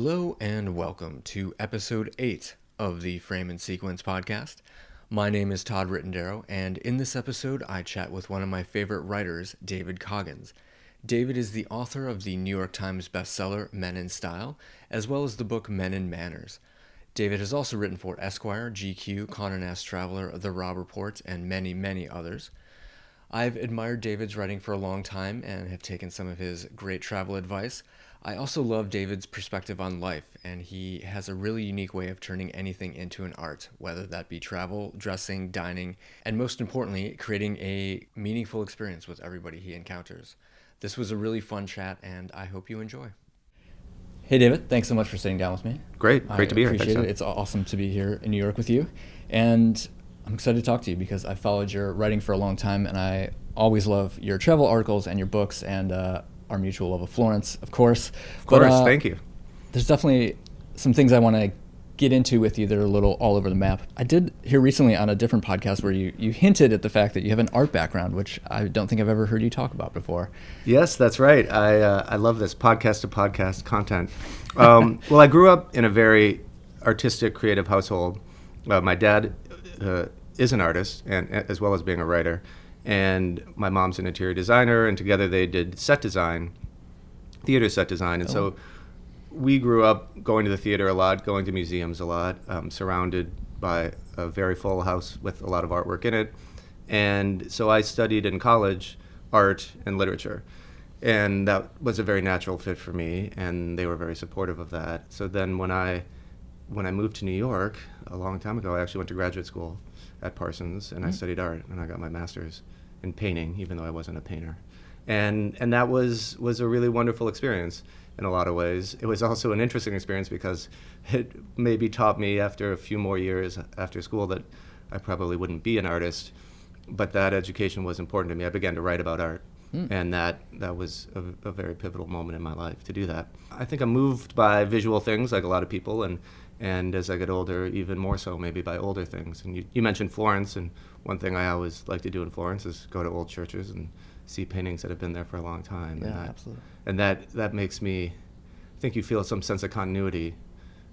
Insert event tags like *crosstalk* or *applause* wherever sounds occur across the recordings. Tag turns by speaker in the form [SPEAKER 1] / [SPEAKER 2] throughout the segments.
[SPEAKER 1] Hello and welcome to episode 8 of the Frame and Sequence podcast. My name is Todd Rittendaro, and in this episode, I chat with one of my favorite writers, David Coggins. David is the author of the New York Times bestseller Men in Style, as well as the book Men and Manners. David has also written for Esquire, GQ, Condé Nast Traveler, The Robb Report, and many, many others. I've admired David's writing for a long time and have taken some of his great travel advice. I also love David's perspective on life, and he has a really unique way of turning anything into an art, whether that be travel, dressing, dining, and most importantly, creating a meaningful experience with everybody he encounters. This was a really fun chat, and I hope you enjoy. Hey, David, thanks so much for sitting down with me.
[SPEAKER 2] Great, great
[SPEAKER 1] I
[SPEAKER 2] to be here.
[SPEAKER 1] Appreciate
[SPEAKER 2] Thanks,
[SPEAKER 1] it. It's awesome to be here in New York with you, and I'm excited to talk to you because I followed your writing for a long time, and I always love your travel articles and your books, and uh, our mutual love of Florence, of course.
[SPEAKER 2] Of course, uh, thank you.
[SPEAKER 1] There's definitely some things I want to get into with you that are a little all over the map. I did hear recently on a different podcast where you, you hinted at the fact that you have an art background, which I don't think I've ever heard you talk about before.
[SPEAKER 2] Yes, that's right. I, uh, I love this podcast to podcast content. Um, *laughs* well, I grew up in a very artistic, creative household. Uh, my dad uh, is an artist, and as well as being a writer and my mom's an interior designer, and together they did set design, theater set design, and oh. so we grew up going to the theater a lot, going to museums a lot, um, surrounded by a very full house with a lot of artwork in it, and so I studied in college art and literature, and that was a very natural fit for me, and they were very supportive of that. So then when I when I moved to New York a long time ago, I actually went to graduate school at Parsons, and mm-hmm. I studied art, and I got my master's in painting, even though I wasn't a painter. And, and that was, was a really wonderful experience in a lot of ways. It was also an interesting experience because it maybe taught me after a few more years after school that I probably wouldn't be an artist, but that education was important to me. I began to write about art. Mm. And that, that was a, a, very pivotal moment in my life to do that. I think I'm moved by visual things like a lot of people, and, and as I get older, even more so maybe by older things. And you, you mentioned Florence, and one thing I always like to do in Florence is go to old churches and see paintings that have been there for a long time.
[SPEAKER 1] Yeah,
[SPEAKER 2] and that,
[SPEAKER 1] absolutely.
[SPEAKER 2] And that that makes me I think you feel some sense of continuity.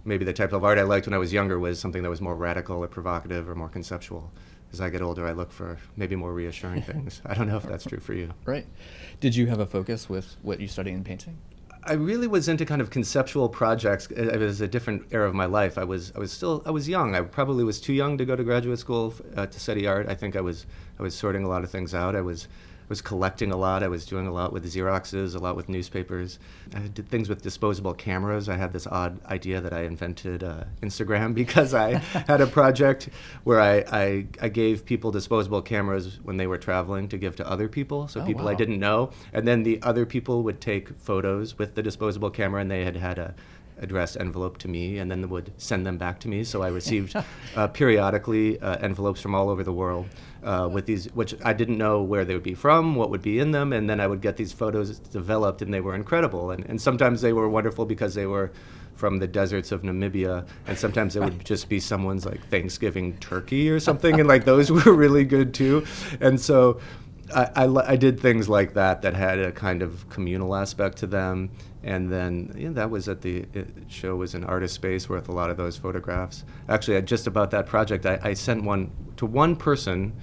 [SPEAKER 2] Maybe the type of art I liked when I was younger was something that was more radical or provocative or more conceptual. As I get older, I look for maybe more reassuring *laughs* things. I don't know if that's true for you.
[SPEAKER 1] Right. Did you have a focus with what you study in painting?
[SPEAKER 2] I really was into kind of conceptual projects. It was a different era of my life. I was I was still I was young. I probably was too young to go to graduate school uh, to study art. I think I was I was sorting a lot of things out. I was was collecting a lot. I was doing a lot with Xeroxes, a lot with newspapers. I did things with disposable cameras. I had this odd idea that I invented uh, Instagram *laughs* because I had a project where I, I, I, gave people disposable cameras when they were traveling to give to other people, so
[SPEAKER 1] oh,
[SPEAKER 2] people
[SPEAKER 1] wow.
[SPEAKER 2] I didn't know. And then the other people would take photos with the disposable camera, and they had had a address envelope to me and then would send them back to me. So I received *laughs* uh, periodically uh, envelopes from all over the world uh, with these, which I didn't know where they would be from, what would be in them, and then I would get these photos developed, and they were incredible. And, and sometimes they were wonderful because they were from the deserts of Namibia, and sometimes it would just be someone's like Thanksgiving turkey or something, and like those *laughs* were really good too. And so. I, I, I, did things like that that had a kind of communal aspect to them and then yeah, that was at the show was an artist space with a lot of those photographs. Actually, I, just about that project, I, I, sent one to one person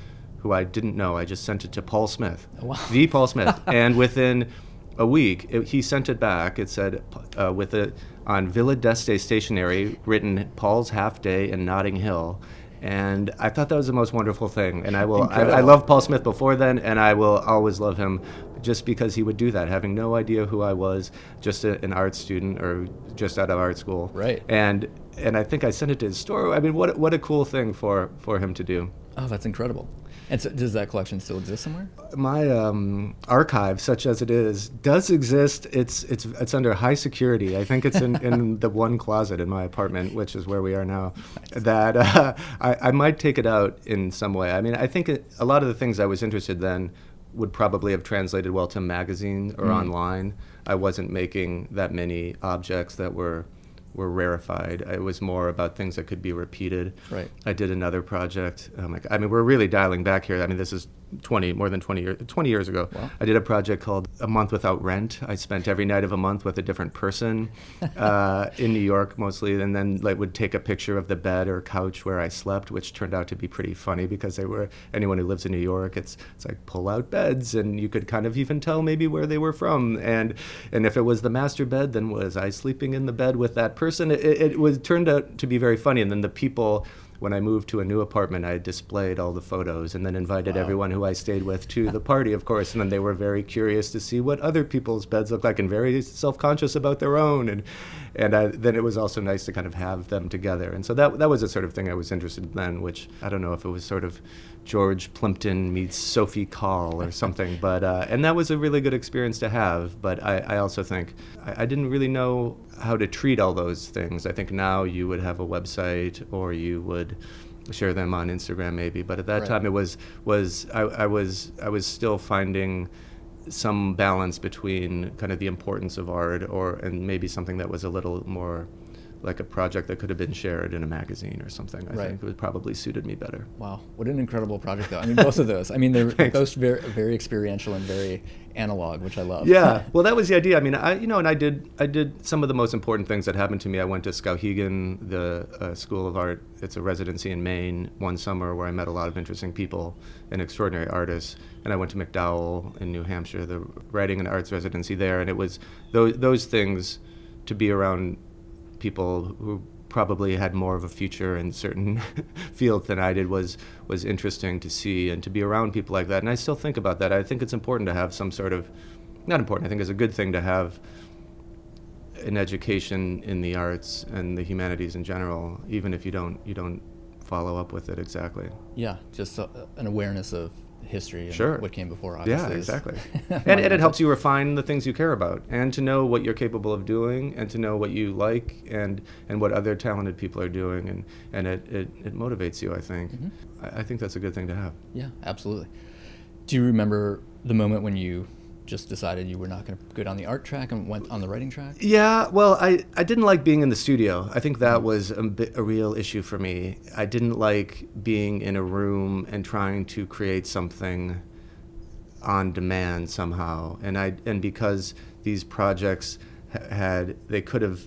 [SPEAKER 2] who I didn't know. I just sent it to Paul Smith,
[SPEAKER 1] oh, wow.
[SPEAKER 2] the Paul Smith, *laughs* and within a week, it, he sent it back. It said uh, with it on Villa d'Este stationery, written Paul's Half Day in Notting Hill. And I thought that was the most wonderful thing. And I will, I, I love Paul Smith before then, and I will always love him just because he would do that, having no idea who I was, just a, an art student or just out of art school.
[SPEAKER 1] Right.
[SPEAKER 2] And and I think I sent it to his store. I mean, what what a cool thing for for him to do.
[SPEAKER 1] Oh, that's incredible. And so does that collection still exist somewhere?
[SPEAKER 2] My um, archive, such as it is, does exist. It's it's it's under high security. I think it's in, in *laughs* the one closet in my apartment, which is where we are now. Nice. That uh, I, I might take it out in some way. I mean, I think it, a lot of the things I was interested then would probably have translated well to magazine or mm. online. I wasn't making that many objects that were were rarefied. It was more about things that could be repeated.
[SPEAKER 1] Right.
[SPEAKER 2] I did another project. Um, My, I mean, we're really dialing back here. I mean, this is 20 more than 20 years 20 years ago.
[SPEAKER 1] Wow.
[SPEAKER 2] i did a project called a month without rent. I spent every night of a month with a different person *laughs* uh, in new york mostly and then like would take a picture of the bed or couch where i slept which turned out to be pretty funny because they were anyone who lives in new york it's it's like pull out beds and you could kind of even tell maybe where they were from. And and if it was the master bed then was i sleeping in the bed with that person? It, it was turned out to be very funny. And then the people when I moved to a new apartment, I displayed all the photos and then invited
[SPEAKER 1] Wow.
[SPEAKER 2] everyone who I stayed with to the *laughs* party, of course. And then they were very curious to see what other people's beds look like and very self conscious about their own. And and I, then it was also nice to kind of have them together. And so that that was the sort of thing I was interested in then, which I don't know if it was sort of George Plimpton meets Sophie Calle or something, but uh, and that was a really good experience to have. But I, I also think I, I didn't really know how to treat all those things. I think now you would have a website or you would share them on Instagram maybe, but at that
[SPEAKER 1] Right.
[SPEAKER 2] time it was was I, I was I was still finding some balance between kind of the importance of art or and maybe something that was a little more like a project that could have been shared in a magazine or something. I
[SPEAKER 1] Right.
[SPEAKER 2] think it would probably suited me better.
[SPEAKER 1] Wow, what an incredible project, though. I mean, both of those. I mean, they're *laughs*
[SPEAKER 2] Thanks.
[SPEAKER 1] both very, very experiential and very analog, which I love.
[SPEAKER 2] yeah. *laughs* Well that was the idea. I mean i you know and i did i did some of the most important things that happened to me. I went to skowhegan the uh, school of art. It's a residency in maine. One summer where i met a lot of interesting people and extraordinary artists. And i went to MacDowell in new hampshire the writing and arts residency there. And it was those, those things to be around people who probably had more of a future in certain *laughs* fields than I did was was interesting to see and to be around people like that. And I still think about that. I think it's important to have some sort of not important. I think it's a good thing to have an education in the arts and the humanities in general, even if you don't you don't follow up with it exactly.
[SPEAKER 1] Yeah, just uh, an awareness of history and
[SPEAKER 2] Sure.
[SPEAKER 1] what came before.
[SPEAKER 2] Yeah,
[SPEAKER 1] Obviously, is
[SPEAKER 2] exactly. *laughs* and, and it helps you refine the things you care about, and to know what you're capable of doing, and to know what you like, and and what other talented people are doing, and and it it, it motivates you. I think.
[SPEAKER 1] Mhm.
[SPEAKER 2] I, I think that's a good thing to have.
[SPEAKER 1] Yeah, absolutely. Do you remember the moment when you just decided you were not going to go down the art track and went on the writing track?
[SPEAKER 2] Yeah, well, I, I didn't like being in the studio. I think that mm-hmm. was a, bit, a real issue for me. I didn't like being in a room and trying to create something on demand somehow. And I and because these projects had they could have.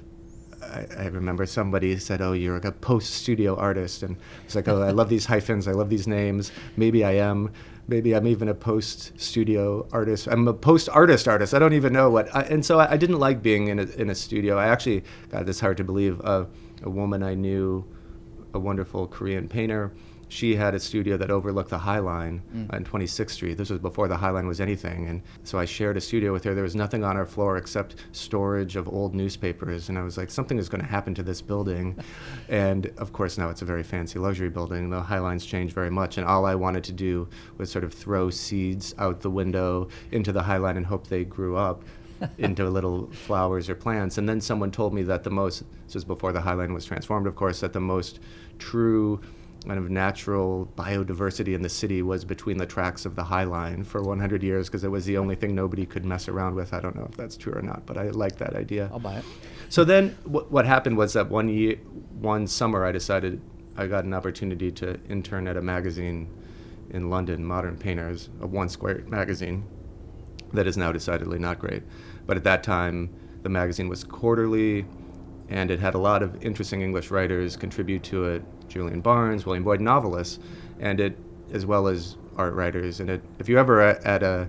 [SPEAKER 2] I, I remember somebody said, "Oh, you're like a post-studio artist," and it's like, "Oh, I love these hyphens. I love these names. Maybe I am. Maybe I'm even a post-studio artist. I'm a post-artist artist. I don't even know what." I, and so I, I didn't like being in a, in a studio. I actually, God, this hard to believe. Uh, a woman I knew, a wonderful Korean painter. She had a studio that overlooked the High Line
[SPEAKER 1] Mm.
[SPEAKER 2] on 26th Street. This was before the High Line was anything, and so I shared a studio with her. There was nothing on our floor except storage of old newspapers, and I was like, something is going to happen to this building. *laughs* and of course, now it's a very fancy luxury building. The High Line's changed very much, and all I wanted to do was sort of throw seeds out the window into the High Line and hope they grew up *laughs* into little flowers or plants. And then someone told me that the most, this was before the High Line was transformed, of course, that the most true kind of natural biodiversity in the city was between the tracks of the High Line for 100 years because it was the only thing nobody could mess around with. I don't know if that's true or not, but I like that idea.
[SPEAKER 1] I'll buy it.
[SPEAKER 2] So then, what, what happened was that one year, one summer, I decided I got an opportunity to intern at a magazine in London, Modern Painters, a one square magazine that is now decidedly not great. But at that time, the magazine was quarterly, and it had a lot of interesting English writers contribute to it. Julian Barnes, William Boyd, novelists, and it as well as art writers. And it, if you're ever at, at a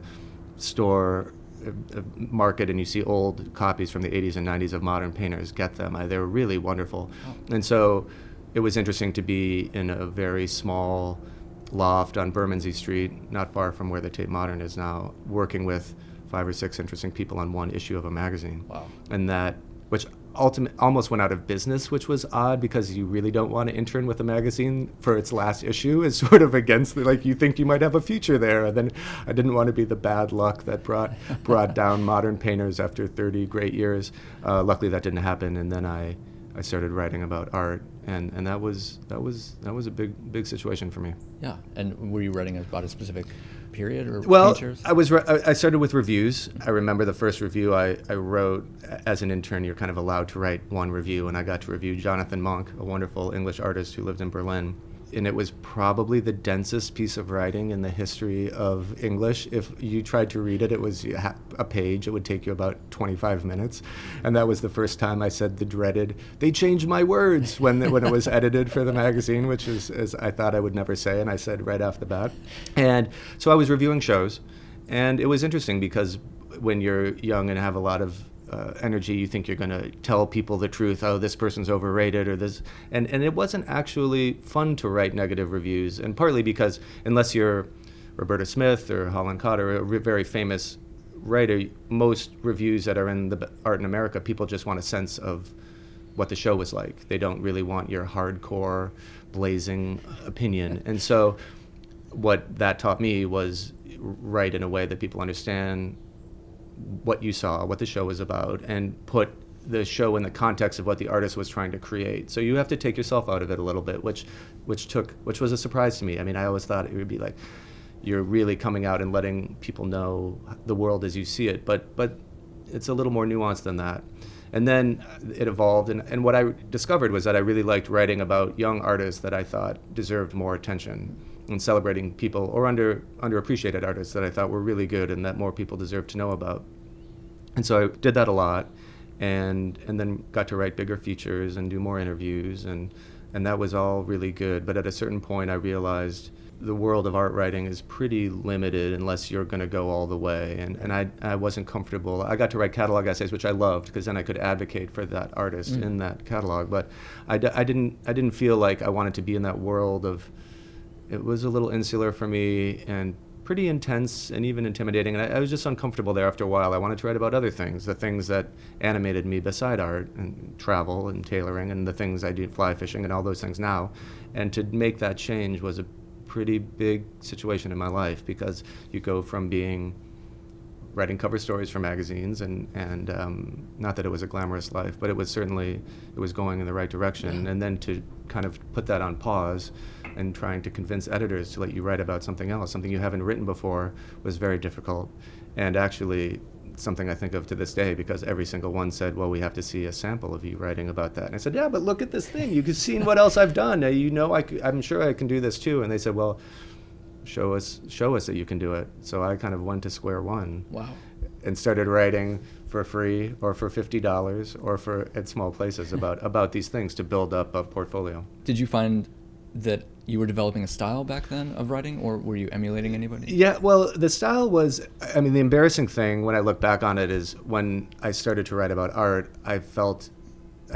[SPEAKER 2] store, a, a market, and you see old copies from the 80s and 90s of modern painters, get them. I, they're really wonderful. Oh. And so it was interesting to be in a very small loft on Bermondsey Street, not far from where the Tate Modern is now, working with five or six interesting people on one issue of a magazine.
[SPEAKER 1] Wow.
[SPEAKER 2] And that, which ultimate, almost went out of business, which was odd because you really don't want to intern with a magazine for its last issue. Is *laughs* sort of against the, like you think you might have a future there. And then I didn't want to be the bad luck that brought brought down modern painters after 30 great years. Uh, luckily, that didn't happen. And then I. I started writing about art, and, and that was that was that was a big big situation for me.
[SPEAKER 1] Yeah. And were you writing about a specific period or
[SPEAKER 2] Well,
[SPEAKER 1] features?
[SPEAKER 2] I was. Re- I I started with reviews. I remember the first review I, I wrote as an intern. You're kind of allowed to write one review, and I got to review Jonathan Monk, a wonderful English artist who lived in Berlin. And it was probably the densest piece of writing in the history of English. If you tried to read it, it was a page. It would take you about 25 minutes, and that was the first time I said the dreaded "they changed my words" when when it was edited for the magazine, which is as I thought I would never say, and I said right off the bat. And so I was reviewing shows, and it was interesting because when you're young and have a lot of uh, energy you think you're going to tell people the truth oh this person's overrated or this and and it wasn't actually fun to write negative reviews and partly because unless you're roberta smith or holland cotter a re- very famous writer most reviews that are in the art in america people just want a sense of what the show was like. They don't really want your hardcore blazing opinion. *laughs* And so what that taught me was write in a way that people understand what you saw, what the show was about, and put the show in the context of what the artist was trying to create. So you have to take yourself out of it a little bit, which which took which was a surprise to me. I mean, I always thought it would be like you're really coming out and letting people know the world as you see it, but but it's a little more nuanced than that. And then it evolved, and, and what I discovered was that I really liked writing about young artists that I thought deserved more attention and celebrating people or under underappreciated artists that I thought were really good and that more people deserve to know about. And so I did that a lot, and and then got to write bigger features and do more interviews, and and that was all really good. But at a certain point, I realized the world of art writing is pretty limited unless you're going to go all the way. And, and I, I wasn't comfortable. I got to write catalog essays, which I loved because then I could advocate for that artist mm. in that catalog. But I d- I, didn't, I didn't feel like I wanted to be in that world of it was a little insular for me and pretty intense and even intimidating. And I, I, was just uncomfortable there after a while. I wanted to write about other things, the things that animated me beside art and travel and tailoring and the things I do, fly fishing and all those things now. And to make that change was a pretty big situation in my life because you go from being writing cover stories for magazines and and um, not that it was a glamorous life, but it was certainly it was going in the right direction. And then to kind of put that on pause and trying to convince editors to let you write about something else, something you haven't written before, was very difficult. And actually, something I think of to this day because every single one said, "Well, we have to see a sample of you writing about that." And I said, "Yeah, but look at this thing. You have seen what else I've done. You know, I am sure I can do this too." And they said, "Well, show us, show us that you can do it." So I kind of went to square one.
[SPEAKER 1] Wow.
[SPEAKER 2] And started writing for free or for fifty dollars or for at small places *laughs* about about these things to build up a portfolio.
[SPEAKER 1] Did you find that you were developing a style back then of writing, or were you emulating anybody?
[SPEAKER 2] Yeah, well, the style was. I mean, the embarrassing thing when I look back on it is when I started to write about art, I felt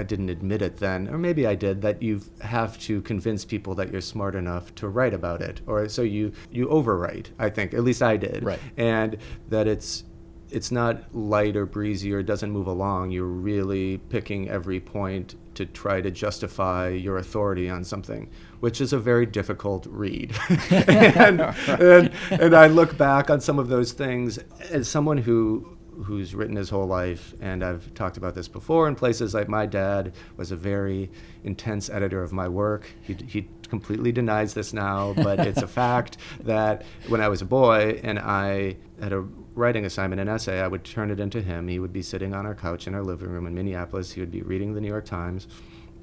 [SPEAKER 2] I didn't admit it then, or maybe I did, that you have to convince people that you're smart enough to write about it, or so you you overwrite. I think at least I did,
[SPEAKER 1] right?
[SPEAKER 2] And that it's it's not light or breezy or doesn't move along. You're really picking every point to try to justify your authority on something, which is a very difficult read. *laughs* and, and, and I look back on some of those things as someone who who's written his whole life, and I've talked about this before in places like my dad was a very intense editor of my work. He, he completely denies this now, but *laughs* it's a fact that when I was a boy and I had a writing assignment, an essay, I would turn it into him. He would be sitting on our couch in our living room in Minneapolis. He would be reading the New York Times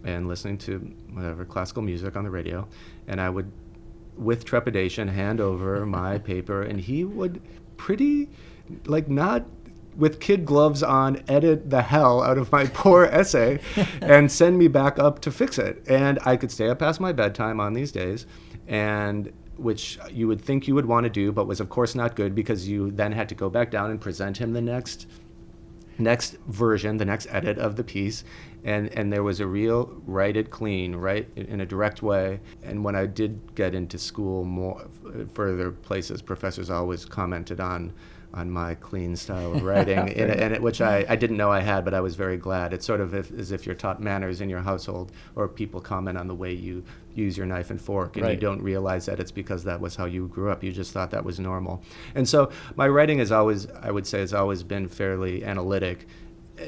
[SPEAKER 2] and listening to whatever classical music on the radio, and I would, with trepidation, hand over *laughs* my paper, and he would pretty, like, not with kid gloves on, edit the hell out of my *laughs* poor essay *laughs* and send me back up to fix it. And I could stay up past my bedtime on these days and which you would think you would want to do, but was of course not good because you then had to go back down and present him the next next version, the next edit of the piece, and and there was a real write it clean, right in a direct way. And when I did get into school more further places, professors always commented on on my clean style of *laughs* writing, and, and it, which I, I didn't know I had, but I was very glad. It's sort of if, as if you're taught manners in your household, or people comment on the way you use your knife and fork, and
[SPEAKER 1] right.
[SPEAKER 2] you don't realize that it's because that was how you grew up. You just thought that was normal. And so my writing has always, I would say, has always been fairly analytic.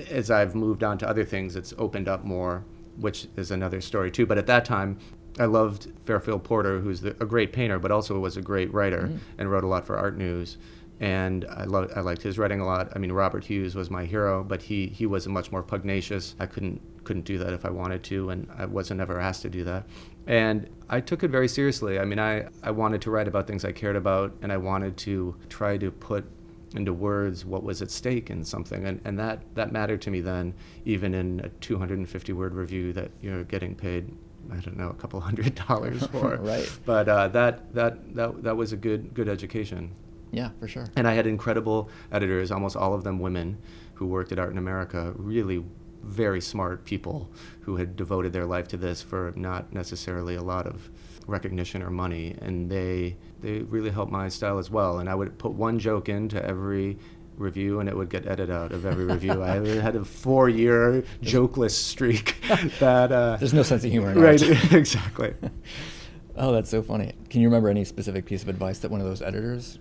[SPEAKER 2] As I've moved on to other things, it's opened up more, which is another story too. But at that time, I loved Fairfield Porter, who's the, a great painter, but also was a great writer mm. and wrote a lot for Art News and I loved, I liked his writing a lot. I mean, Robert Hughes was my hero, but he he was much more pugnacious. I couldn't couldn't do that if I wanted to, and I wasn't ever asked to do that. And I took it very seriously. I mean, I, I wanted to write about things I cared about, and I wanted to try to put into words what was at stake in something. And, and that, that mattered to me then, even in a 250 word review that you're getting paid I don't know, a couple hundred dollars *laughs* for.
[SPEAKER 1] right.
[SPEAKER 2] But uh, that, that, that, that was a good, good education.
[SPEAKER 1] Yeah, for sure.
[SPEAKER 2] And I had incredible editors, almost all of them women, who worked at Art in America, really very smart people who had devoted their life to this for not necessarily a lot of recognition or money. And they, they really helped my style as well. And I would put one joke into every review and it would get edited out of every review. I *laughs* had a four year jokeless streak *laughs* that. Uh,
[SPEAKER 1] There's no sense of humor in
[SPEAKER 2] Right, *laughs* exactly.
[SPEAKER 1] Oh, that's so funny. Can you remember any specific piece of advice that one of those editors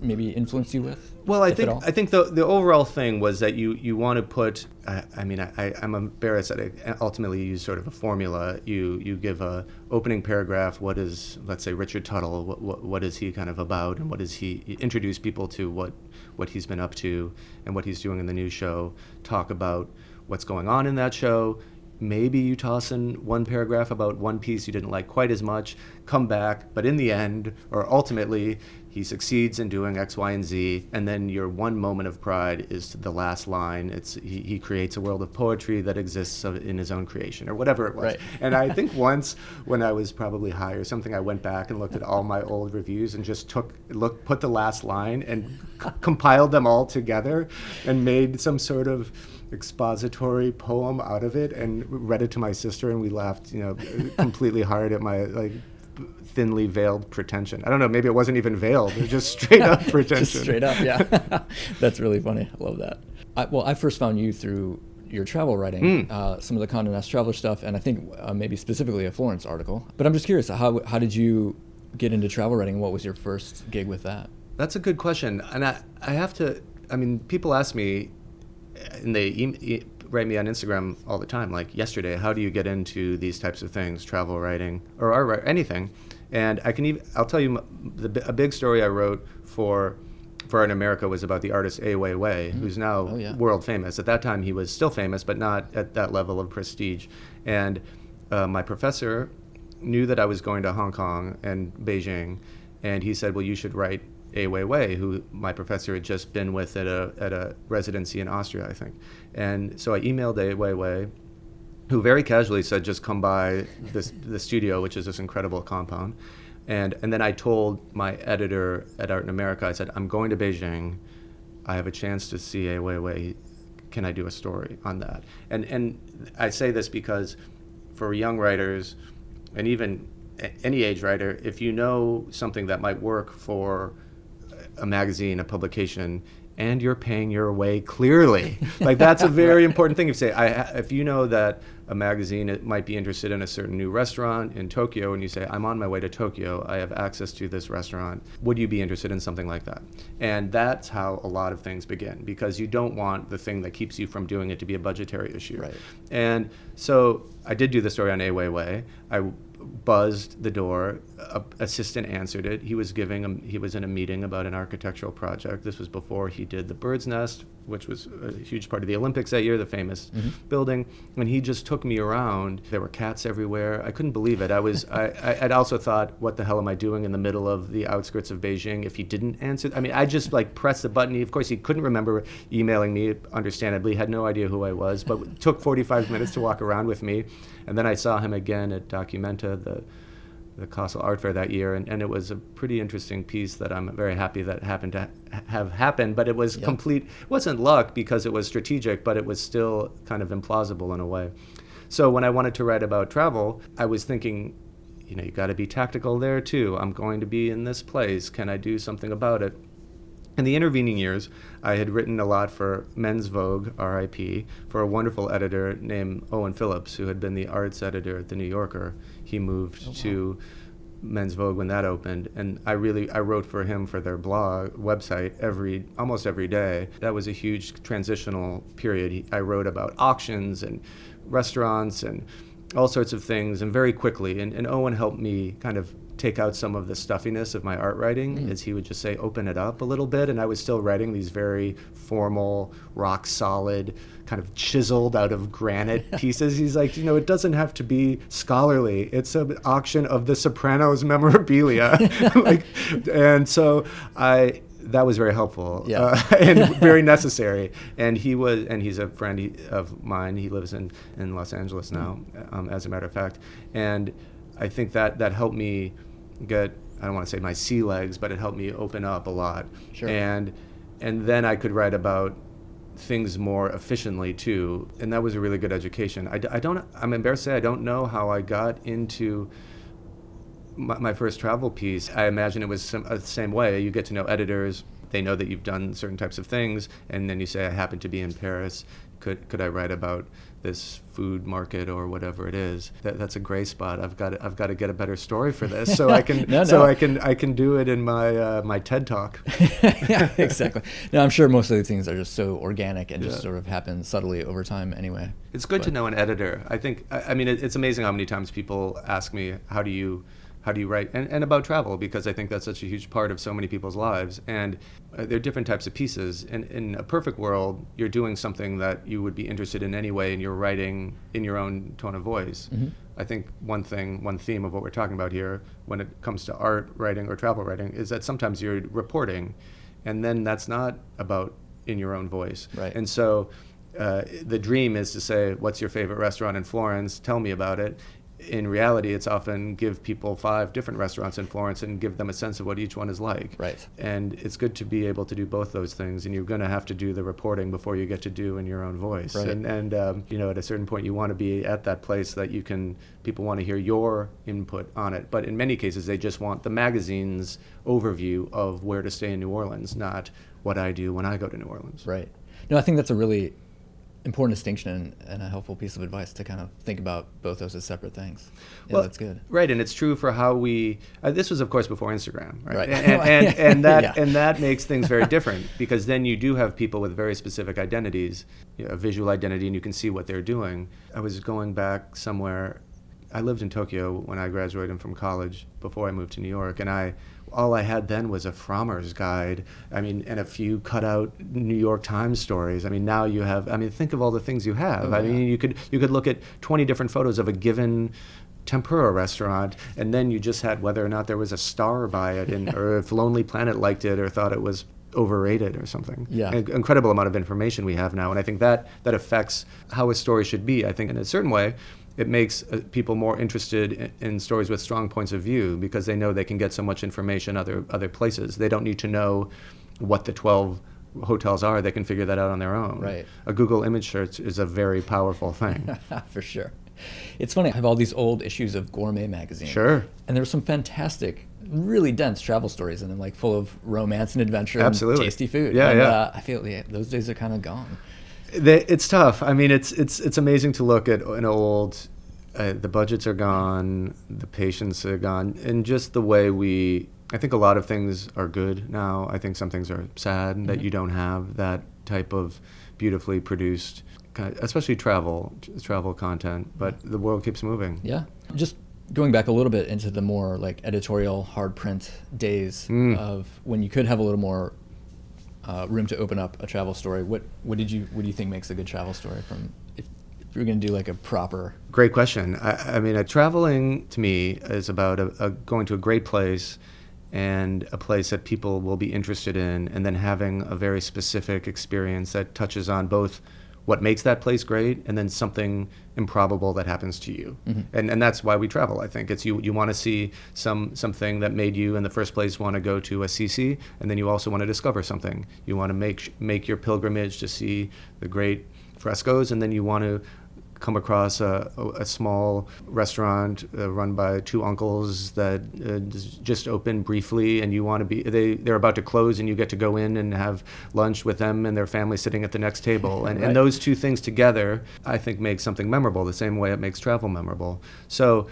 [SPEAKER 1] maybe influenced you with?
[SPEAKER 2] Well, I think? I think the the overall thing was that you you want to put. I, I mean, I, I'm embarrassed that I ultimately use sort of a formula. You you give a opening paragraph. What is let's say Richard Tuttle? What what, what is he kind of about, and what is he introduce people to what what he's been up to and what he's doing in the new show. Talk about what's going on in that show. Maybe you toss in one paragraph about one piece you didn't like quite as much, come back, but in the end, or ultimately, he succeeds in doing X, Y, and Z, and then your one moment of pride is the last line. It's he, he creates a world of poetry that exists in his own creation, or whatever it was.
[SPEAKER 1] Right.
[SPEAKER 2] And I think *laughs* once, when I was probably high or something, I went back and looked at all my old reviews and just took look put the last line and c- compiled them all together, and made some sort of expository poem out of it and read it to my sister and we laughed you know completely hard at my like thinly veiled pretension. I don't know, maybe it wasn't even veiled. It was just straight up *laughs* pretension.
[SPEAKER 1] Just straight up, yeah. *laughs* That's really funny. I love that. I, well, I first found you through your travel writing,
[SPEAKER 2] Mm.
[SPEAKER 1] uh, some of the Condé Nast Traveler stuff, and I think uh, maybe specifically a Florence article. But I'm just curious, how how did you get into travel writing? What was your first gig with that?
[SPEAKER 2] That's a good question. And I, I have to, I mean, people ask me, and they e- e- write me on Instagram all the time, like yesterday, how do you get into these types of things, travel writing or art anything? And I can even, I'll tell you, the, a big story I wrote for for in America was about the artist Ai Weiwei, who's now
[SPEAKER 1] Oh, yeah.
[SPEAKER 2] world famous. At that time, he was still famous, but not at that level of prestige. And uh, my professor knew that I was going to Hong Kong and Beijing, and he said, "Well, you should write Ai Weiwei, who my professor had just been with at a at a residency in Austria, I think." And so I emailed Ai Weiwei, who very casually said, "Just come by this the studio, which is this incredible compound." And and then I told my editor at Art in America, I said, "I'm going to Beijing. I have a chance to see Ai Weiwei. Can I do a story on that?" And and I say this because for young writers, and even any age writer, if you know something that might work for a magazine, a publication, and you're paying your way clearly. *laughs* like that's a very important thing. If you say, I, if you know that a magazine it might be interested in a certain new restaurant in Tokyo, and you say, I'm on my way to Tokyo, I have access to this restaurant. Would you be interested in something like that? And that's how a lot of things begin, because you don't want the thing that keeps you from doing it to be a budgetary issue.
[SPEAKER 1] Right.
[SPEAKER 2] And so I did do the story on Ai Weiwei. I buzzed the door. A assistant answered it. He was giving a, he was in a meeting about an architectural project. This was before he did the Bird's Nest, which was a huge part of the Olympics that year, the famous mm-hmm. building. And he just took me around. There were cats everywhere. I couldn't believe it. I was I, I I'd also thought, what the hell am I doing in the middle of the outskirts of Beijing? If he didn't answer, I mean, I just like pressed the button. He, of course, he couldn't remember emailing me. Understandably, had no idea who I was, but took 45 minutes to walk around with me. And then I saw him again at Documenta, the the Kassel Art Fair that year, and, and it was a pretty interesting piece that I'm very happy that happened to ha- have happened. But it was
[SPEAKER 1] Yeah.
[SPEAKER 2] complete. It wasn't luck because it was strategic, but it was still kind of implausible in a way. So when I wanted to write about travel, I was thinking, you know, you got to be tactical there too. I'm going to be in this place. Can I do something about it? In the intervening years, I had written a lot for Men's Vogue, RIP, for a wonderful editor named Owen Phillips, who had been the arts editor at The New Yorker. He moved oh, to Men's Vogue when that opened, and I really I wrote for him for their blog website every almost every day. That was a huge transitional period. He, I wrote about auctions and restaurants and all sorts of things, and very quickly. And, and Owen helped me kind of take out some of the stuffiness of my art writing
[SPEAKER 1] Mm.
[SPEAKER 2] is he would just say open it up a little bit and i was still writing these very formal rock solid kind of chiseled out of granite *laughs* pieces he's like you know it doesn't have to be scholarly it's an auction of the sopranos *laughs* memorabilia *laughs* like and so i that was very helpful
[SPEAKER 1] Yeah.
[SPEAKER 2] uh, and very necessary. And he was, and he's a friend he- of mine. He lives in, in Los Angeles now, um, as a matter of fact. And I think that that helped me get, I don't want to say my sea legs, but it helped me open up a lot.
[SPEAKER 1] Sure.
[SPEAKER 2] And and then I could write about things more efficiently too. And that was a really good education. I, I don't, I'm embarrassed to say I don't know how I got into my, my first travel piece, I imagine it was some, uh, the same way. You get to know editors; they know that you've done certain types of things, and then you say, "I happen to be in Paris. Could could I write about this food market or whatever it is?" That, that's a gray spot. I've got to, I've got to get a better story for this, so I can *laughs*
[SPEAKER 1] No,
[SPEAKER 2] so. I can I can do it in my uh, my TED talk. *laughs*
[SPEAKER 1] yeah, exactly. No, I'm sure most of the things are just so organic and just sort of happen subtly over time anyway.
[SPEAKER 2] It's good to know an editor. I think. I, I mean, it, it's amazing how many times people ask me, "How do you, how do you write?" And, and about travel because I think that's such a huge part of so many people's lives. And uh, there are different types of pieces. And in a perfect world, you're doing something that you would be interested in anyway, and you're writing in your own tone of voice.
[SPEAKER 1] Mhm.
[SPEAKER 2] I think one thing, one theme of what we're talking about here, when it comes to art writing or travel writing, is that sometimes you're reporting, and then that's not about in your own voice.
[SPEAKER 1] Right.
[SPEAKER 2] And so uh, the dream is to say, What's your favorite restaurant in Florence? Tell me about it. In reality, it's often give people five different restaurants in Florence and give them a sense of what each one is like.
[SPEAKER 1] Right.
[SPEAKER 2] And it's good to be able to do both those things, and you're going to have to do the reporting before you get to do in your own voice.
[SPEAKER 1] Right.
[SPEAKER 2] And, and um, you know, at a certain point, you want to be at that place that you can. People want to hear your input on it, but in many cases, they just want the magazine's overview of where to stay in New Orleans, not what I do when I go to New Orleans.
[SPEAKER 1] Right. No, I think that's a really important distinction and, and a helpful piece of advice to kind of think about both those as separate things. Yeah,
[SPEAKER 2] Well,
[SPEAKER 1] that's good.
[SPEAKER 2] Right, and it's true for how we. Uh, this was, of course, before Instagram, right?
[SPEAKER 1] Right. *laughs*
[SPEAKER 2] And, and, and *laughs* that
[SPEAKER 1] Yeah.
[SPEAKER 2] and that *laughs* makes things very different because then you do have people with very specific identities, you know, a visual identity, and you can see what they're doing. I was going back somewhere. I lived in Tokyo when I graduated from college before I moved to New York, and I all I had then was a Frommer's guide. I mean, and a few cutout New York Times stories. I mean, now you have. I mean, think of all the things you have.
[SPEAKER 1] Oh,
[SPEAKER 2] I
[SPEAKER 1] yeah.
[SPEAKER 2] mean, you could you could look at 20 different photos of a given tempura restaurant and then you just had whether or not there was a star by it and *laughs* or if lonely planet liked it or thought it was overrated or something
[SPEAKER 1] Yeah.
[SPEAKER 2] An incredible amount of information we have now and i think that that affects how a story should be i think in a certain way it makes uh, people more interested in, in stories with strong points of view because they know they can get so much information other other places they don't need to know what the 12 hotels are they can figure that out on their own
[SPEAKER 1] Right.
[SPEAKER 2] a google image search is a very powerful thing *laughs*
[SPEAKER 1] For sure. It's funny. I have all these old issues of Gourmet magazine.
[SPEAKER 2] Sure.
[SPEAKER 1] And there's some fantastic, really dense travel stories in them, like full of romance and adventure
[SPEAKER 2] Absolutely.
[SPEAKER 1] and tasty food.
[SPEAKER 2] Yeah,
[SPEAKER 1] and,
[SPEAKER 2] yeah.
[SPEAKER 1] Uh, I feel yeah, those days are kind of gone.
[SPEAKER 2] They, it's tough. I mean, it's it's it's amazing to look at an old. Uh, the budgets are gone, the patience are gone, and just the way we. I think a lot of things are good now. I think some things are sad that
[SPEAKER 1] Mhm.
[SPEAKER 2] you don't have that type of beautifully produced, kind especially travel travel content. But the world keeps moving.
[SPEAKER 1] Yeah. Just going back a little bit into the more like editorial hard print days
[SPEAKER 2] Mm.
[SPEAKER 1] of when you could have a little more uh, room to open up a travel story. What what did you what do you think makes a good travel story from if, if you're going to do like a proper
[SPEAKER 2] Great question. I, I mean, traveling to me is about a, a going to a great place and a place that people will be interested in, and then having a very specific experience that touches on both what makes that place great and then something improbable that happens to you.
[SPEAKER 1] Mhm.
[SPEAKER 2] And, and that's why we travel, I think. It's you, you want to see some, something that made you, in the first place, want to go to Assisi, and then you also want to discover something. You want to make, make your pilgrimage to see the great frescoes, and then you want to come across a, a, small restaurant uh, run by two uncles that uh, just opened briefly and you want to be they, they're about to close and you get to go in and have lunch with them and their family sitting at the next table and,
[SPEAKER 1] Right.
[SPEAKER 2] and those two things together i think make something memorable the same way it makes travel memorable so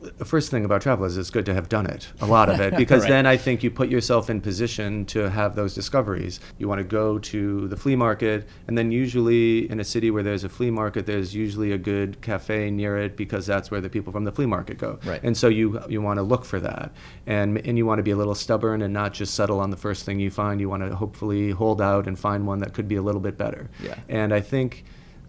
[SPEAKER 2] the first thing about travel is it's good to have done it, a lot of it, *laughs* because
[SPEAKER 1] Right.
[SPEAKER 2] then I think you put yourself in position to have those discoveries. You want to go to the flea market, and then usually in a city where there's a flea market, there's usually a good cafe near it because that's where the people from the flea market go.
[SPEAKER 1] Right.
[SPEAKER 2] And so you you want to look for that, and and you want to be a little stubborn and not just settle on the first thing you find. You want to hopefully hold out and find one that could be a little bit better.
[SPEAKER 1] Yeah.
[SPEAKER 2] And I think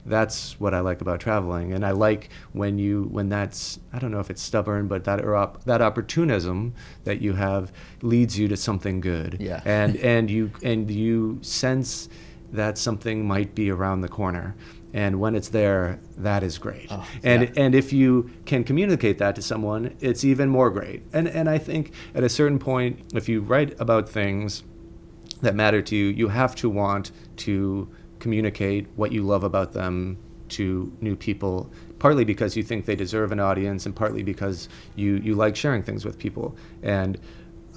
[SPEAKER 2] that's what I like about traveling, and I like when you when that's I don't know if it's stubborn, but that op, that opportunism that you have leads you to something good.
[SPEAKER 1] Yeah.
[SPEAKER 2] And and you and you sense that something might be around the corner. And when it's there, that is great.
[SPEAKER 1] Oh,
[SPEAKER 2] and
[SPEAKER 1] yeah.
[SPEAKER 2] and if you can communicate that to someone, it's even more great. And and I think at a certain point, if you write about things that matter to you, you have to want to communicate what you love about them to new people, partly because you think they deserve an audience, and partly because you, you like sharing things with people. And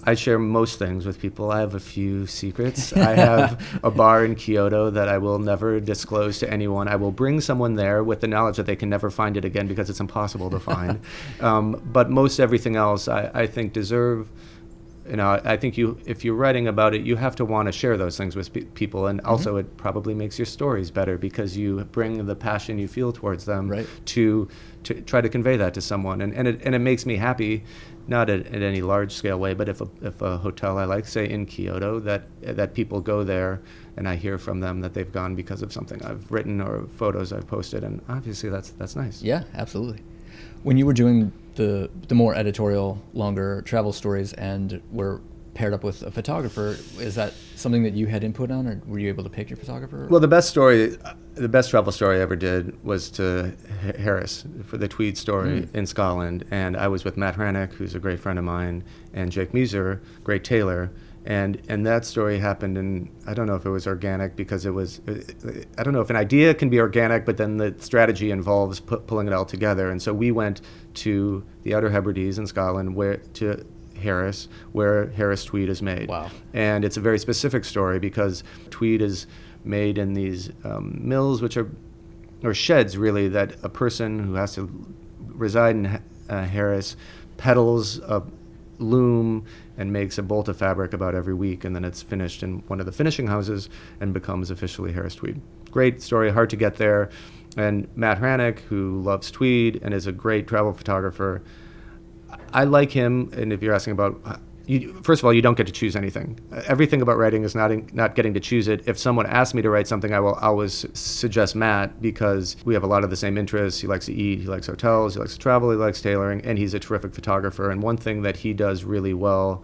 [SPEAKER 2] I share most things with people. I have a few secrets. I have a *laughs* bar in Kyoto that I will never disclose to anyone. I will bring someone there with the knowledge that they can never find it again because it's impossible to find. *laughs* um, but most everything else, I, I think, deserve you know, I think you, if you're writing about it, you have to want to share those things with pe- people, and mm-hmm. also it probably makes your stories better because you bring the passion you feel towards them
[SPEAKER 1] Right.
[SPEAKER 2] to to try to convey that to someone, and and it and it makes me happy, not at, at any large scale way, but if a if a hotel I like, say in Kyoto, that that people go there, and I hear from them that they've gone because of something I've written or photos I've posted, and obviously that's that's nice.
[SPEAKER 1] Yeah, absolutely. When you were doing the the more editorial, longer travel stories and were paired up with a photographer, is that something that you had input on, or were you able to pick your photographer?
[SPEAKER 2] Well, the best story, the best travel story I ever did was to Harris for the Tweed story
[SPEAKER 1] Mm.
[SPEAKER 2] in Scotland, and I was with Matt Hranek, who's a great friend of mine, and Jake Mueser, great tailor, and and that story happened, and I don't know if it was organic because it was, I don't know if an idea can be organic, but then the strategy involves pu- pulling it all together, and so we went to the Outer Hebrides in Scotland, where to Harris, where Harris Tweed is made.
[SPEAKER 1] Wow.
[SPEAKER 2] And it's a very specific story because tweed is made in these um, mills, which are, or sheds really, that a person who has to reside in uh, Harris pedals a loom and makes a bolt of fabric about every week, and then it's finished in one of the finishing houses and becomes officially Harris Tweed. Great story, hard to get there. And Matt Hranek, who loves tweed and is a great travel photographer, I like him, and if you're asking about, you, first of all, you don't get to choose anything. Everything about writing is not in, not getting to choose it. If someone asks me to write something, I will always suggest Matt because we have a lot of the same interests. He likes to eat, he likes hotels, he likes to travel, he likes tailoring, and he's a terrific photographer. And one thing that he does really well.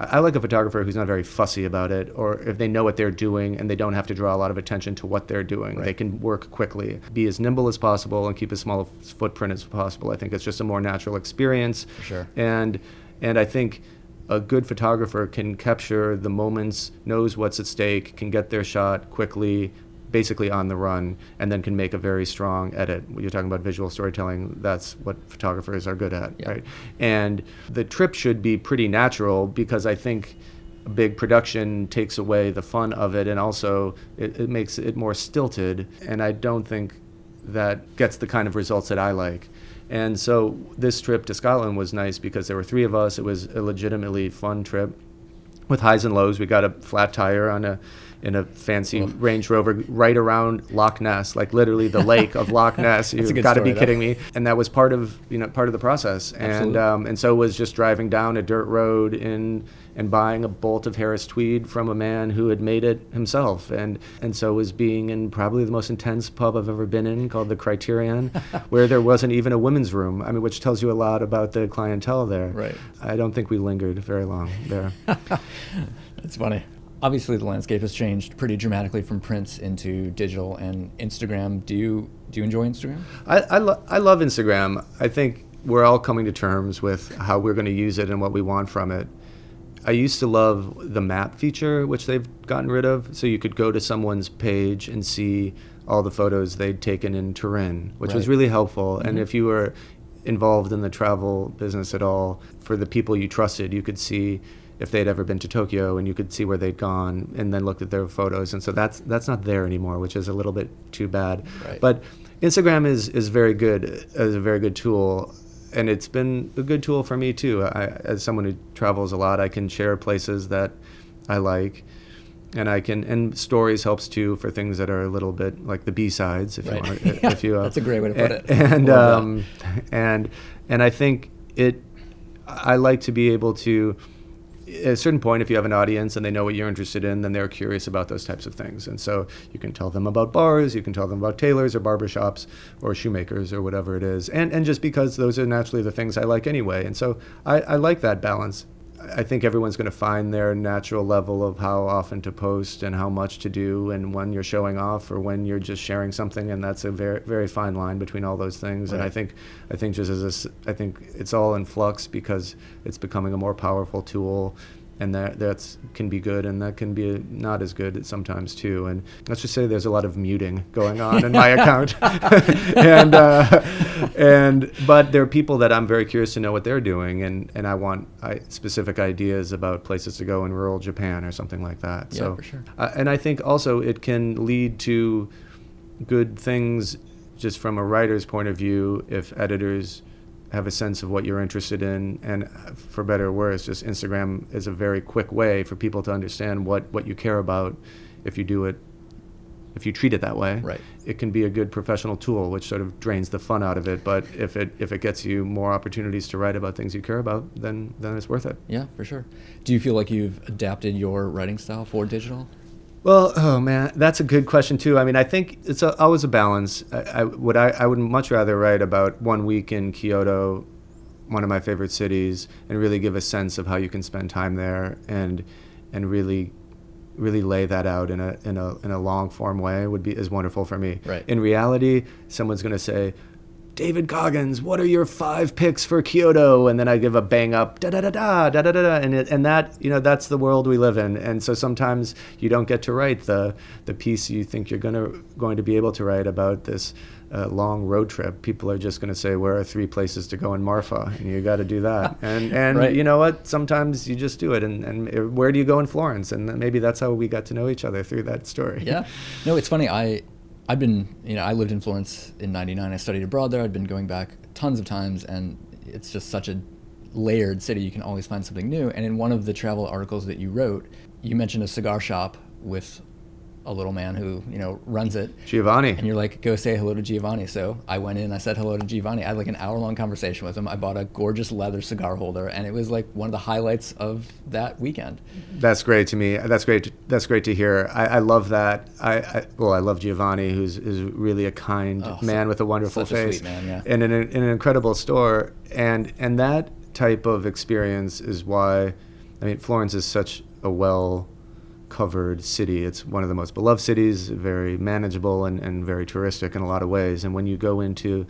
[SPEAKER 2] I like a photographer who's not very fussy about it, or if they know what they're doing and they don't have to draw a lot of attention to what they're doing. They can work quickly, be as nimble as possible, and keep as small a footprint as possible. I think it's just a more natural experience.
[SPEAKER 1] For sure.
[SPEAKER 2] And and I think a good photographer can capture the moments, knows what's at stake, can get their shot quickly, basically on the run, and then can make a very strong edit. When you're talking about visual storytelling, that's what photographers are good at,
[SPEAKER 1] Yeah.
[SPEAKER 2] right? And the trip should be pretty natural because I think a big production takes away the fun of it and also it, it makes it more stilted. And I don't think that gets the kind of results that I like. And so this trip to Scotland was nice because there were three of us. It was a legitimately fun trip with highs and lows. We got a flat tire on a in a fancy. Range Rover right around Loch Ness, like literally the *laughs* lake of Loch Ness. You've got to be
[SPEAKER 1] though.
[SPEAKER 2] kidding me. And that was part of you know part of the process. And um, and so was just driving down a dirt road in and buying a bolt of Harris tweed from a man who had made it himself. And and so was being in probably the most intense pub I've ever been in called the Criterion, *laughs* where there wasn't even a women's room. I mean, which tells you a lot about the clientele there.
[SPEAKER 1] Right.
[SPEAKER 2] I don't think we lingered very long there. *laughs*
[SPEAKER 1] That's funny. Obviously, the landscape has changed pretty dramatically from prints into digital and Instagram. Do you do you enjoy Instagram?
[SPEAKER 2] I, I, lo- I love Instagram. I think we're all coming to terms with how we're going to use it and what we want from it. I used to love the map feature, which they've gotten rid of. So you could go to someone's page and see all the photos they'd taken in Turin, which was really helpful. And mm-hmm. if you were involved in the travel business at all, for the people you trusted, you could see if they'd ever been to Tokyo and you could see where they'd gone and then looked at their photos. And so that's that's not there anymore, which is a little bit too bad.
[SPEAKER 1] Right.
[SPEAKER 2] But Instagram is is very good as a very good tool. And it's been a good tool for me too. I, as someone who travels a lot, I can share places that I like, and I can and stories helps too for things that are a little bit like the B sides, if
[SPEAKER 1] Right. *laughs*
[SPEAKER 2] you want.
[SPEAKER 1] Yeah,
[SPEAKER 2] if you uh,
[SPEAKER 1] that's a great way to put it.
[SPEAKER 2] And
[SPEAKER 1] that.
[SPEAKER 2] um, and and I think it. I like to be able to. At a certain point, if you have an audience and they know what you're interested in, then they're curious about those types of things. And so you can tell them about bars, you can tell them about tailors or barbershops or shoemakers or whatever it is. And, and just because those are naturally the things I like anyway. And so I, I like that balance. I think everyone's going to find their natural level of how often to post and how much to do, and when you're showing off or when you're just sharing something, and that's a very very fine line between all those things. And I think I think just as a I think it's all in flux because it's becoming a more powerful tool, and that that's can be good, and that can be not as good sometimes too. And let's just say there's a lot of muting going on in my *laughs* account, *laughs* and uh, and but there are people that I'm very curious to know what they're doing, and and I want I, specific ideas about places to go in rural Japan or something like that.
[SPEAKER 1] Yeah,
[SPEAKER 2] so,
[SPEAKER 1] for sure.
[SPEAKER 2] uh, and I think also it can lead to good things just from a writer's point of view if editors have a sense of what you're interested in and for better or worse just instagram is a very quick way for people to understand what what you care about if you do it if you treat it that way
[SPEAKER 1] Right.
[SPEAKER 2] it can be a good professional tool which sort of drains the fun out of it but if it if it gets you more opportunities to write about things you care about then then it's worth it
[SPEAKER 1] Yeah, for sure. Do you feel like you've adapted your writing style for digital?
[SPEAKER 2] Well, oh man, that's a good question too. I mean, I think it's a, always a balance. I, I would I, I would much rather write about one week in Kyoto, one of my favorite cities, and really give a sense of how you can spend time there and and really really lay that out in a in a in a long form way would be is wonderful for me.
[SPEAKER 1] Right.
[SPEAKER 2] In reality, someone's going to say. David Coggins, what are your five picks for Kyoto? And then I give a bang up, da da da da da da da, da. and it, and that you know that's the world we live in. And so sometimes you don't get to write the the piece you think you're gonna going to be able to write about this uh, long road trip. People are just going to say, where are three places to go in Marfa? And you got to do that. *laughs* And and
[SPEAKER 1] Right.
[SPEAKER 2] you know what? Sometimes you just do it. And and where do you go in Florence? And maybe that's how we got to know each other through that story.
[SPEAKER 1] Yeah. No, it's funny. I I've been you know I lived in Florence in '99. I studied abroad there. I'd been going back tons of times, and it's just such a layered city. You can always find something new. And in one of the travel articles that you wrote, you mentioned a cigar shop with a little man who you know runs it.
[SPEAKER 2] Giovanni.
[SPEAKER 1] And you're like, go say hello to Giovanni. So I went in, I said hello to Giovanni. I had like an hour long conversation with him. I bought a gorgeous leather cigar holder, and it was like one of the highlights of that weekend.
[SPEAKER 2] That's great to me. That's great. To, that's great to hear. I, I love that. I, I well, I love Giovanni, who's is really a kind
[SPEAKER 1] Oh,
[SPEAKER 2] man with a wonderful
[SPEAKER 1] a
[SPEAKER 2] face,
[SPEAKER 1] sweet man, yeah.
[SPEAKER 2] and in, an in an incredible store. And and that type of experience is why, I mean, Florence is such a well covered city. It's one of the most beloved cities, very manageable and, and very touristic in a lot of ways. And when you go into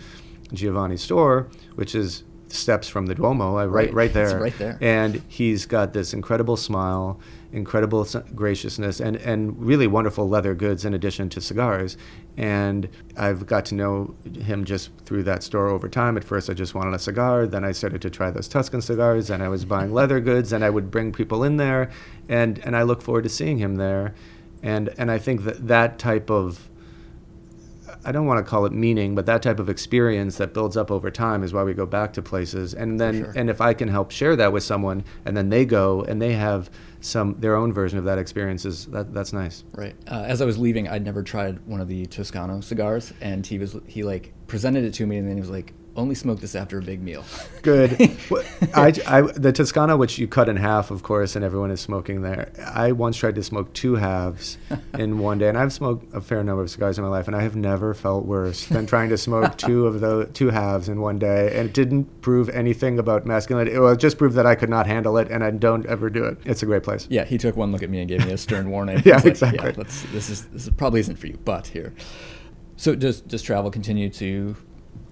[SPEAKER 2] Giovanni's store, which is steps from the Duomo, right,
[SPEAKER 1] Right.
[SPEAKER 2] right *laughs*
[SPEAKER 1] It's
[SPEAKER 2] there,
[SPEAKER 1] right there.
[SPEAKER 2] and he's got this incredible smile, incredible graciousness, and, and really wonderful leather goods in addition to cigars. And I've got to know him just through that store over time. At first, I just wanted a cigar. Then I started to try those Tuscan cigars, and I was buying *laughs* leather goods, and I would bring people in there, and, and I look forward to seeing him there. And, and I think that that type of I don't want to call it meaning, but that type of experience that builds up over time is why we go back to places. And then,
[SPEAKER 1] sure.
[SPEAKER 2] and if I can help share that with someone, and then they go and they have some their own version of that experience, is that that's nice.
[SPEAKER 1] Right. Uh, as I was leaving, I'd never tried one of the Toscano cigars, and he was he like presented it to me, and then he was like, "Only smoke this after a big meal." *laughs*
[SPEAKER 2] Good. *laughs* I, I, the Toscana, which you cut in half, of course, and everyone is smoking there. I once tried to smoke two halves *laughs* in one day, and I've smoked a fair number of cigars in my life, and I have never felt worse than trying to smoke two of the two halves in one day, and it didn't prove anything about masculinity. It just proved that I could not handle it, and I don't ever do it. It's a great place.
[SPEAKER 1] yeah, he took one look at me and gave me a stern warning.
[SPEAKER 2] Yeah,
[SPEAKER 1] like,
[SPEAKER 2] exactly.
[SPEAKER 1] Yeah, this is this probably isn't for you, but here. So does does travel continue to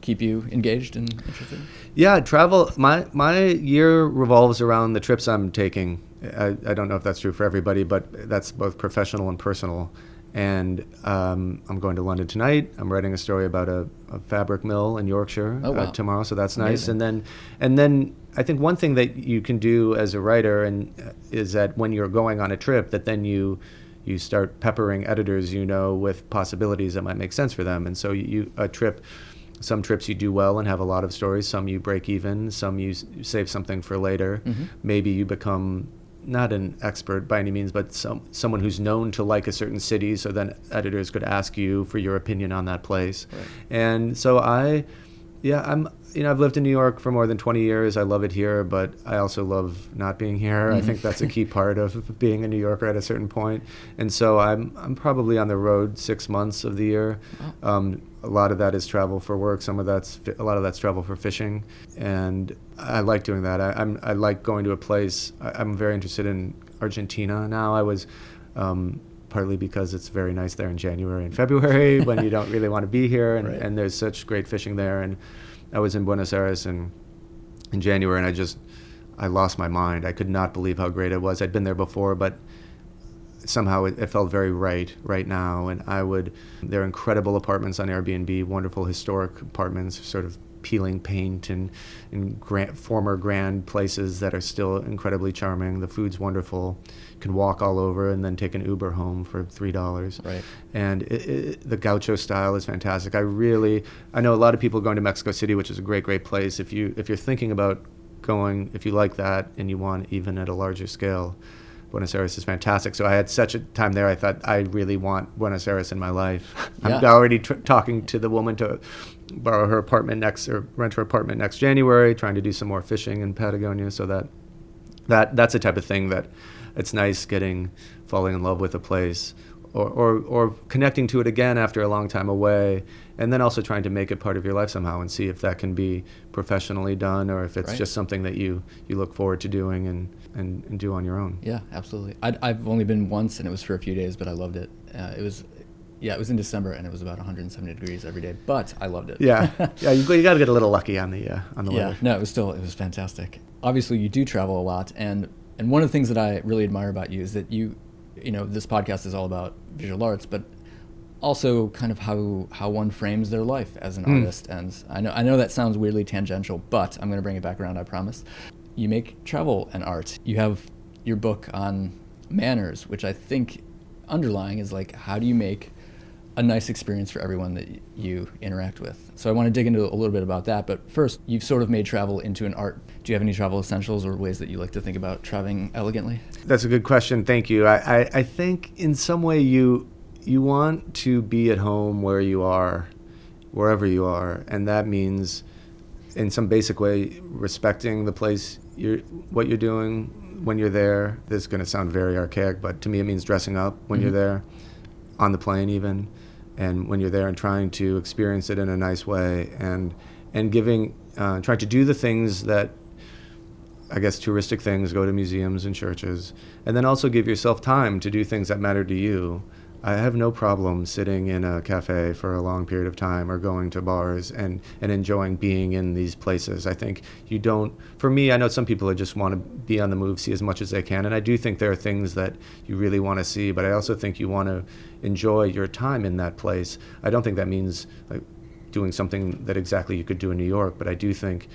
[SPEAKER 1] keep you engaged and interested?
[SPEAKER 2] Yeah, travel. My my year revolves around the trips I'm taking. I, I don't know if that's true for everybody, but that's both professional and personal. And um, I'm going to London tonight. I'm writing a story about a, a fabric mill in Yorkshire
[SPEAKER 1] Oh, wow.
[SPEAKER 2] uh, tomorrow, so that's nice.
[SPEAKER 1] Amazing.
[SPEAKER 2] And then, and then I think one thing that you can do as a writer and uh, is that when you're going on a trip, that then you you start peppering editors you know with possibilities that might make sense for them. And so you a trip some trips you do well and have a lot of stories. Some you break even. Some you s- save something for later.
[SPEAKER 1] Mm-hmm.
[SPEAKER 2] Maybe you become not an expert by any means, but some someone who's known to like a certain city. So then editors could ask you for your opinion on that place.
[SPEAKER 1] Right.
[SPEAKER 2] And so I, yeah, I'm. You know, I've lived in New York for more than 20 years. I love it here, but I also love not being here. I
[SPEAKER 1] Mhm.
[SPEAKER 2] think that's a key part of being a New Yorker at a certain point. And so I'm I'm probably on the road six months of the year.
[SPEAKER 1] Wow.
[SPEAKER 2] Um, a lot of that is travel for work. Some of that's a lot of that's travel for fishing, and I like doing that. I, I'm I like going to a place. I, I'm very interested in Argentina now. I was. Um, partly because it's very nice there in January and February *laughs* when you don't really want to be here and,
[SPEAKER 1] Right.
[SPEAKER 2] and there's such great fishing there and I was in Buenos Aires in in January and I just I lost my mind. I could not believe how great it was. I'd been there before but somehow it, it felt very right right now and I would there are incredible apartments on Airbnb, wonderful historic apartments sort of peeling paint and and grand, former grand places that are still incredibly charming. The food's wonderful. You can walk all over and then take an Uber home for three dollars
[SPEAKER 1] Right.
[SPEAKER 2] and it, it, the gaucho style is fantastic. I really, I know a lot of people going to Mexico City, which is a great, great place. If you if you're thinking about going, if you like that and you want even at a larger scale, Buenos Aires is fantastic. So I had such a time there. I thought I really want Buenos Aires in my life. *laughs* I'm already tr- talking to the woman to borrow her apartment next or rent her apartment next January. Trying to do some more fishing in Patagonia, so that that that's the type of thing that it's nice getting falling in love with a place or, or, or connecting to it again after a long time away and then also trying to make it part of your life somehow and see if that can be professionally done or if it's
[SPEAKER 1] Right.
[SPEAKER 2] just something that you, you look forward to doing and, and, and do on your own.
[SPEAKER 1] Yeah, absolutely. i I've only been once, and it was for a few days, but I loved it. Uh, it was, yeah, it was in December, and it was about 170 degrees every day, but I loved it.
[SPEAKER 2] Yeah, *laughs* yeah, you, you got to get a little lucky on the uh, on the
[SPEAKER 1] yeah,
[SPEAKER 2] weather.
[SPEAKER 1] no, it was still it was fantastic. Obviously, you do travel a lot, and and one of the things that I really admire about you is that you, you know, this podcast is all about visual arts, but also kind of how how one frames their life as an
[SPEAKER 2] Mm.
[SPEAKER 1] artist. And I know I know that sounds weirdly tangential, but I'm going to bring it back around. I promise. You make travel an art. You have your book on manners, which I think underlying is like how do you make a nice experience for everyone that you interact with. So I want to dig into a little bit about that. But first, you've sort of made travel into an art. Do you have any travel essentials or ways that you like to think about traveling elegantly?
[SPEAKER 2] That's a good question. Thank you. I, I, I think in some way you you want to be at home where you are, wherever you are, and that means, in some basic way, respecting the place you're what you're doing when you're there. This is going to sound very archaic, but to me it means dressing up when you're
[SPEAKER 1] Mhm.
[SPEAKER 2] there, on the plane even, and when you're there and trying to experience it in a nice way and and giving uh, trying to do the things that I guess touristic things, go to museums and churches, and then also give yourself time to do things that matter to you. I have no problem sitting in a cafe for a long period of time or going to bars and, and enjoying being in these places. I think you don't, for me, I know some people just want to be on the move, see as much as they can. And I do think there are things that you really want to see, but I also think you want to enjoy your time in that place. I don't think that means like doing something that exactly you could do in New York, but I do think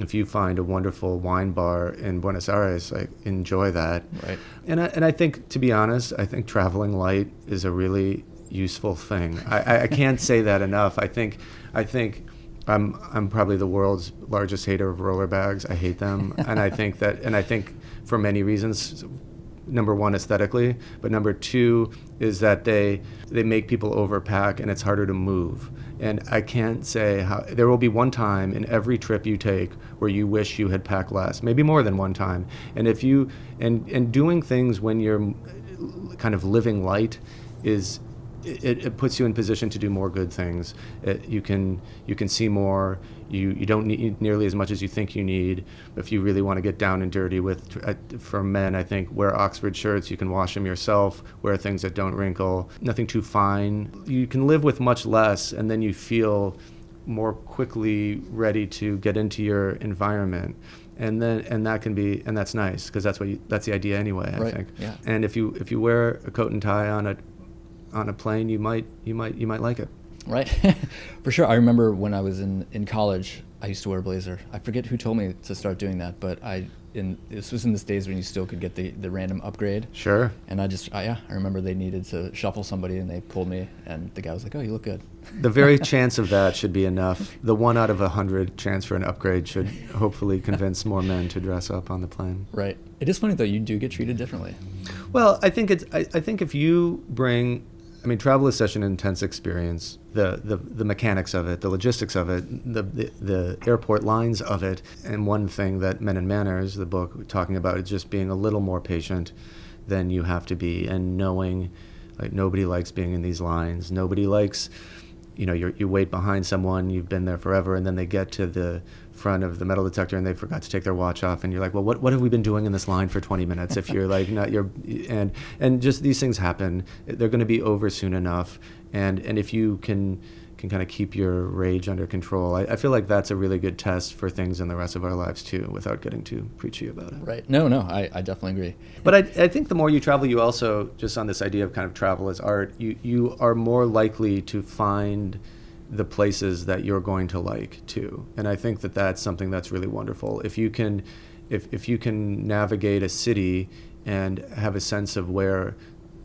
[SPEAKER 2] if you find a wonderful wine bar in Buenos Aires, like enjoy that.
[SPEAKER 1] Right.
[SPEAKER 2] And I, and I think, to be honest, I think traveling light is a really useful thing. I, I- I can't say that enough. I think I think I'm I'm probably the world's largest hater of roller bags. I hate them, *laughs* and I think that and I think for many reasons. Number one, aesthetically, but number two is that they they make people overpack and it's harder to move. And I can't say how there will be one time in every trip you take where you wish you had packed less, maybe more than one time. And if you and and doing things when you're kind of living light is it, it puts you in position to do more good things. It, you can you can see more. You you don't need nearly as much as you think you need. If you really want to get down and dirty with uh, for men, I think wear Oxford shirts. You can wash them yourself. Wear things that don't wrinkle. Nothing too fine. You can live with much less, and then you feel more quickly ready to get into your environment and then and that can be and that's nice because that's what you, that's the idea anyway i
[SPEAKER 1] Right,
[SPEAKER 2] think
[SPEAKER 1] yeah.
[SPEAKER 2] and if you if you wear a coat and tie on a on a plane you might you might you might like it
[SPEAKER 1] Right. *laughs* For sure. I remember when I was in, in college,
[SPEAKER 3] I used to wear a blazer. I forget who told me to start doing that, but I in this was in the days when you still could get the, the random upgrade.
[SPEAKER 2] Sure.
[SPEAKER 3] And I just I, yeah I remember they needed to shuffle somebody and they pulled me and the guy was like oh you look good. *laughs*
[SPEAKER 2] The very *laughs* chance of that should be enough. The one out of a hundred chance for an upgrade should hopefully convince more men to dress up on the plane.
[SPEAKER 3] Right. It is funny though you do get treated differently.
[SPEAKER 2] Well, I think it's. I, I think if you bring, I mean, travel is such an intense experience. The, the the mechanics of it, the logistics of it, the, the the airport lines of it, and one thing that Men and Manners, the book, talking about is just being a little more patient than you have to be, and knowing, like nobody likes being in these lines. Nobody likes, you know, you you wait behind someone, you've been there forever, and then they get to the front of the metal detector and they forgot to take their watch off and you're like well what, what have we been doing in this line for 20 minutes if you're like not you're and and just these things happen they're going to be over soon enough and and if you can can kind of keep your rage under control I, I feel like that's a really good test for things in the rest of our lives too without getting too preachy about it
[SPEAKER 3] Right. No, no, I, I definitely agree.
[SPEAKER 2] but I, I think the more you travel, you also just on this idea of kind of travel as art, you you are more likely to find the places that you're going to like too. And I think that that's something that's really wonderful. If you can, if if you can navigate a city and have a sense of where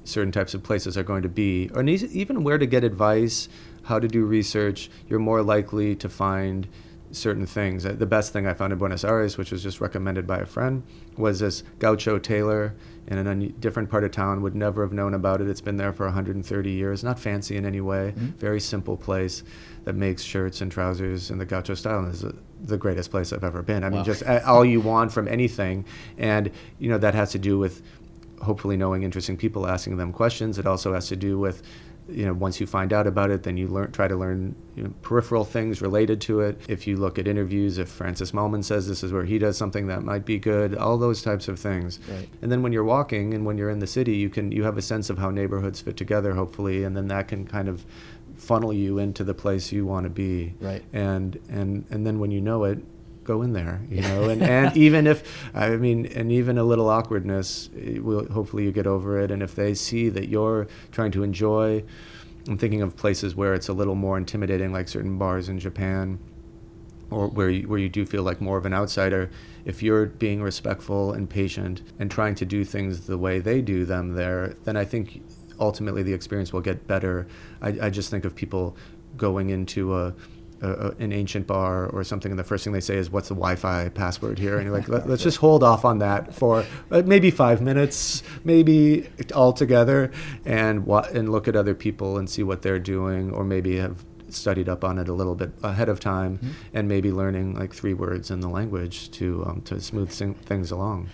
[SPEAKER 2] certain types of places are going to be, or even where to get advice, how to do research, you're more likely to find certain things. The best thing I found in Buenos Aires, which was just recommended by a friend, was this gaucho tailor in a un- different part of town. Would never have known about it. It's been there for 130 years. Not fancy in any way.
[SPEAKER 3] Mhm.
[SPEAKER 2] Very simple place that makes shirts and trousers in the gaucho style, and is the greatest place I've ever been. I mean, just all you want from anything, and you know that has to do with hopefully knowing interesting people, asking them questions. It also has to do with, you know, once you find out about it, then you learn, try to learn you know, peripheral things related to it. If you look at interviews, if Francis Mallmann says this is where he does something that might be good, all those types of things.
[SPEAKER 3] Right.
[SPEAKER 2] And then when you're walking and when you're in the city, you can you have a sense of how neighborhoods fit together, hopefully, and then that can kind of funnel you into the place you want to be.
[SPEAKER 3] Right.
[SPEAKER 2] And and and then when you know it, go in there, you *laughs* know. And and even if I mean, and even a little awkwardness, will hopefully you get over it. And if they see that you're trying to enjoy, I'm thinking of places where it's a little more intimidating, like certain bars in Japan or where you, where you do feel like more of an outsider, if you're being respectful and patient and trying to do things the way they do them there, then I think ultimately the experience will get better. I, I just think of people going into a, a, an ancient bar or something, and the first thing they say is, "What's the Wi-Fi password here?" And you're like, Let, "Let's just hold off on that for uh, maybe five minutes, maybe all together, and wa- and look at other people and see what they're doing, or maybe have." studied up on it a little bit ahead of time
[SPEAKER 3] Mhm.
[SPEAKER 2] and maybe learning like three words in the language to um, to smooth things along.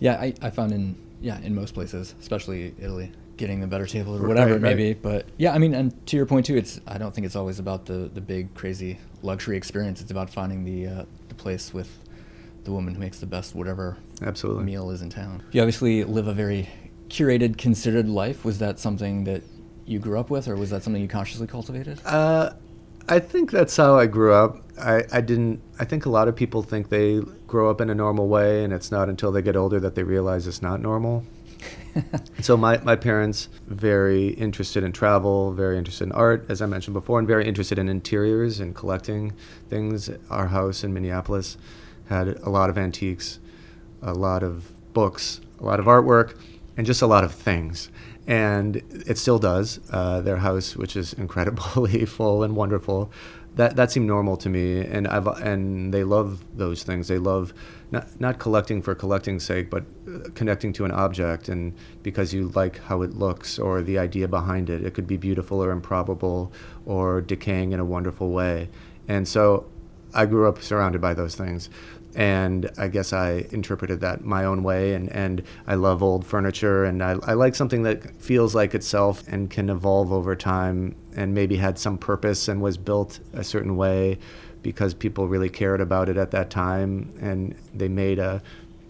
[SPEAKER 3] Yeah, I, I found in yeah in most places, especially Italy, getting the better table or
[SPEAKER 2] Right,
[SPEAKER 3] whatever it may
[SPEAKER 2] right.
[SPEAKER 3] be. But yeah, I mean, and to your point too, it's I don't think it's always about the the big crazy luxury experience. It's about finding the uh, the place with the woman who makes the best whatever
[SPEAKER 2] Absolutely.
[SPEAKER 3] meal is in town. You obviously live a very curated, considered life. Was that something that you grew up with, or was that something you consciously cultivated?
[SPEAKER 2] Uh, I think that's how I grew up. I, I didn't. I think a lot of people think they grow up in a normal way, and it's not until they get older that they realize it's not normal. *laughs* so my, my parents very interested in travel very interested in art as i mentioned before and very interested in interiors and collecting things. Our house in minneapolis had a lot of antiques a lot of books a lot of artwork and just a lot of things. And it still does. Uh, their house which is incredibly *laughs* full and wonderful that that seemed normal to me. And I've and they love those things. They love not not collecting for collecting's sake but uh, connecting to an object and because you like how it looks or the idea behind it it could be beautiful or improbable or decaying in a wonderful way and so I grew up surrounded by those things and I guess I interpreted that my own way. And, and I love old furniture, and I, I like something that feels like itself and can evolve over time, and maybe had some purpose and was built a certain way because people really cared about it at that time, and they made a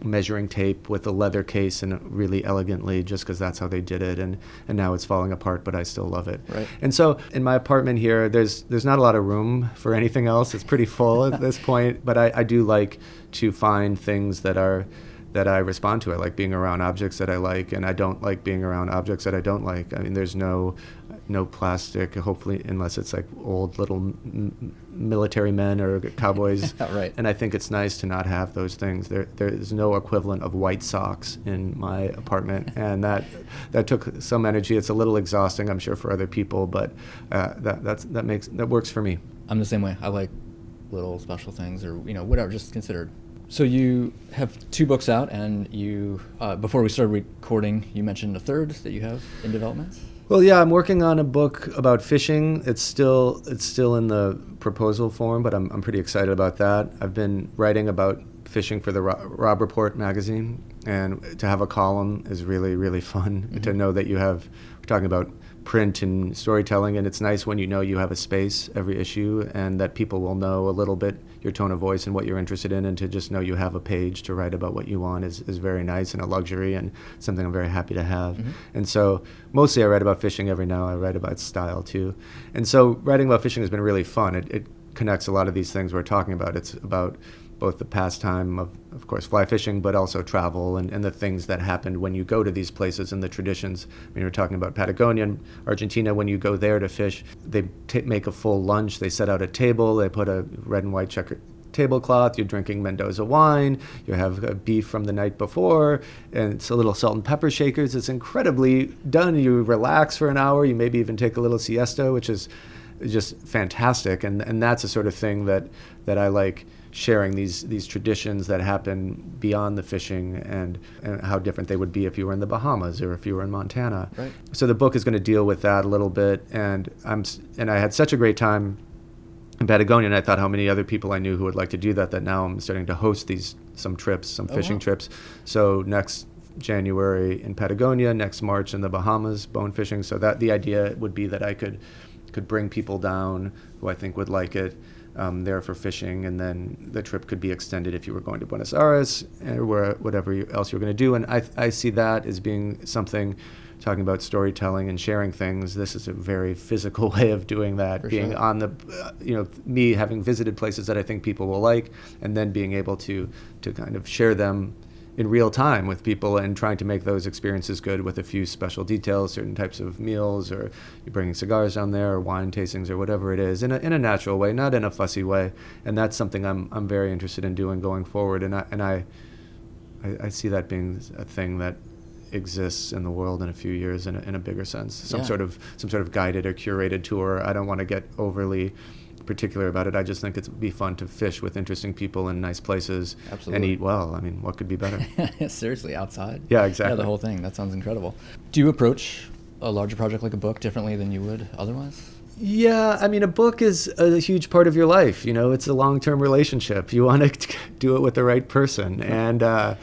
[SPEAKER 2] measuring tape with a leather case and really elegantly just because that's how they did it and and now it's falling apart but I still love it
[SPEAKER 3] Right.
[SPEAKER 2] and so in my apartment here, there's there's not a lot of room for anything else. It's pretty full at this *laughs* point, but I, I do like to find things that are that I respond to. I like being around objects that I like, and I don't like being around objects that I don't like. I mean, there's no no plastic. Hopefully, unless it's like old little m- military men or *laughs* cowboys.
[SPEAKER 3] right.
[SPEAKER 2] And I think it's nice to not have those things. There, there is no equivalent of white socks in my apartment, *laughs* and that that took some energy. It's a little exhausting, I'm sure, for other people, but uh, that that's that makes that works for me.
[SPEAKER 3] I'm the same way. I like little special things, or you know, whatever, just considered. So you have two books out, and you uh, before we started recording, you mentioned a third that you have in development.
[SPEAKER 2] Well, yeah, I'm working on a book about fishing. It's still it's still in the proposal form, but I'm I'm pretty excited about that. I've been writing about fishing for the Robb Report magazine, and to have a column is really really fun. Mm-hmm. To know that you have we're talking about print and storytelling, and it's nice when you know you have a space every issue, and that people will know a little bit your tone of voice and what you're interested in, and to just know you have a page to write about what you want is, is very nice and a luxury and something I'm very happy to have. Mm-hmm. And so mostly I write about fishing every now. I write about style too, and so writing about fishing has been really fun. It, it connects a lot of these things we're talking about. It's about both the pastime of, of course, fly fishing, but also travel and, and the things that happen when you go to these places and the traditions. I mean, you're talking about Patagonia and Argentina. When you go there to fish, they t- make a full lunch. They set out a table. They put a red and white checker tablecloth. You're drinking Mendoza wine. You have uh, beef from the night before, and it's a little salt and pepper shakers. It's incredibly done. You relax for an hour. You maybe even take a little siesta, which is just fantastic. And and that's the sort of thing that that I like sharing these these traditions that happen beyond the fishing and, and how different they would be if you were in the Bahamas or if you were in Montana.
[SPEAKER 3] Right.
[SPEAKER 2] So the book is going to deal with that a little bit, and I'm and I had such a great time in Patagonia, and I thought how many other people I knew who would like to do that. That now I'm starting to host these some trips, some oh, fishing wow. trips. So next January in Patagonia, next March in the Bahamas, bone fishing. So that the idea would be that I could could bring people down who I think would like it um, there for fishing, and then the trip could be extended if you were going to Buenos Aires or where, whatever you, else you're going to do. And I, I see that as being something, talking about storytelling and sharing things. This is a very physical *laughs* way of doing that.
[SPEAKER 3] For
[SPEAKER 2] being
[SPEAKER 3] sure.
[SPEAKER 2] on the, uh, you know, me having visited places that I think people will like, and then being able to to kind of share them in real time with people and trying to make those experiences good with a few special details, certain types of meals, or you're bringing cigars down there, or wine tastings, or whatever it is, in a, in a natural way, not in a fussy way. And that's something I'm, I'm very interested in doing going forward. And I, and I, I, I see that being a thing that exists in the world in a few years in a, in a bigger sense. Some
[SPEAKER 3] Yeah.
[SPEAKER 2] sort of some sort of guided or curated tour. I don't want to get overly particular about it. I just think it'd be fun to fish with interesting people in nice places and eat well. I mean, what could be better? *laughs*
[SPEAKER 3] Seriously, outside.
[SPEAKER 2] Yeah, exactly.
[SPEAKER 3] Yeah, the whole thing. That sounds incredible. Do you approach a larger project like a book differently than you would otherwise?
[SPEAKER 2] Yeah, I mean, a book is a huge part of your life. You know, it's a long-term relationship. You want to *laughs* do it with the right person, and uh,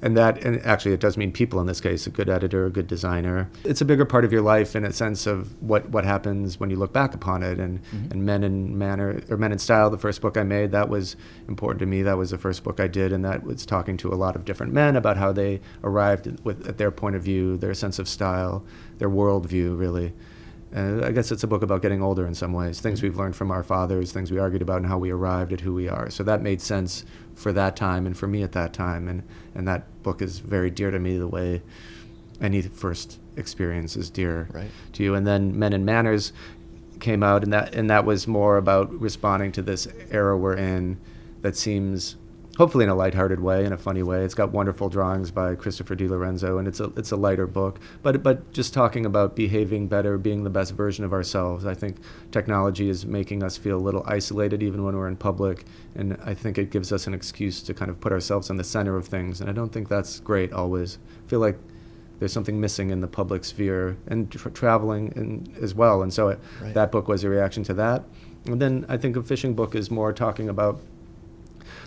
[SPEAKER 2] and that, and actually, it does mean people in this case. A good editor, a good designer. It's a bigger part of your life in a sense of what what happens when you look back upon it. And
[SPEAKER 3] Mhm.
[SPEAKER 2] and Men in Manner or Men and Style, the first book I made, that was important to me. That was the first book I did, and that was talking to a lot of different men about how they arrived at- with at their point of view, their sense of style, their worldview, really. Uh, I guess it's a book about getting older in some ways, things we've learned from our fathers, things we argued about, and how we arrived at who we are. So that made sense for that time and for me at that time, and and that book is very dear to me the way any first experience is dear
[SPEAKER 3] Right.
[SPEAKER 2] to you. And then Men and Manners came out, and that and that was more about responding to this era we're in, that seems hopefully in a lighthearted way, in a funny way. It's got wonderful drawings by Christopher Di Lorenzo, and it's a it's a lighter book. But but just talking about behaving better, being the best version of ourselves. I think technology is making us feel a little isolated, even when we're in public, and I think it gives us an excuse to kind of put ourselves in the center of things. And I don't think that's great always. I feel like there's something missing in the public sphere and tra- traveling and as well. And so it,
[SPEAKER 3] Right.
[SPEAKER 2] that book was a reaction to that. And then I think a fishing book is more talking about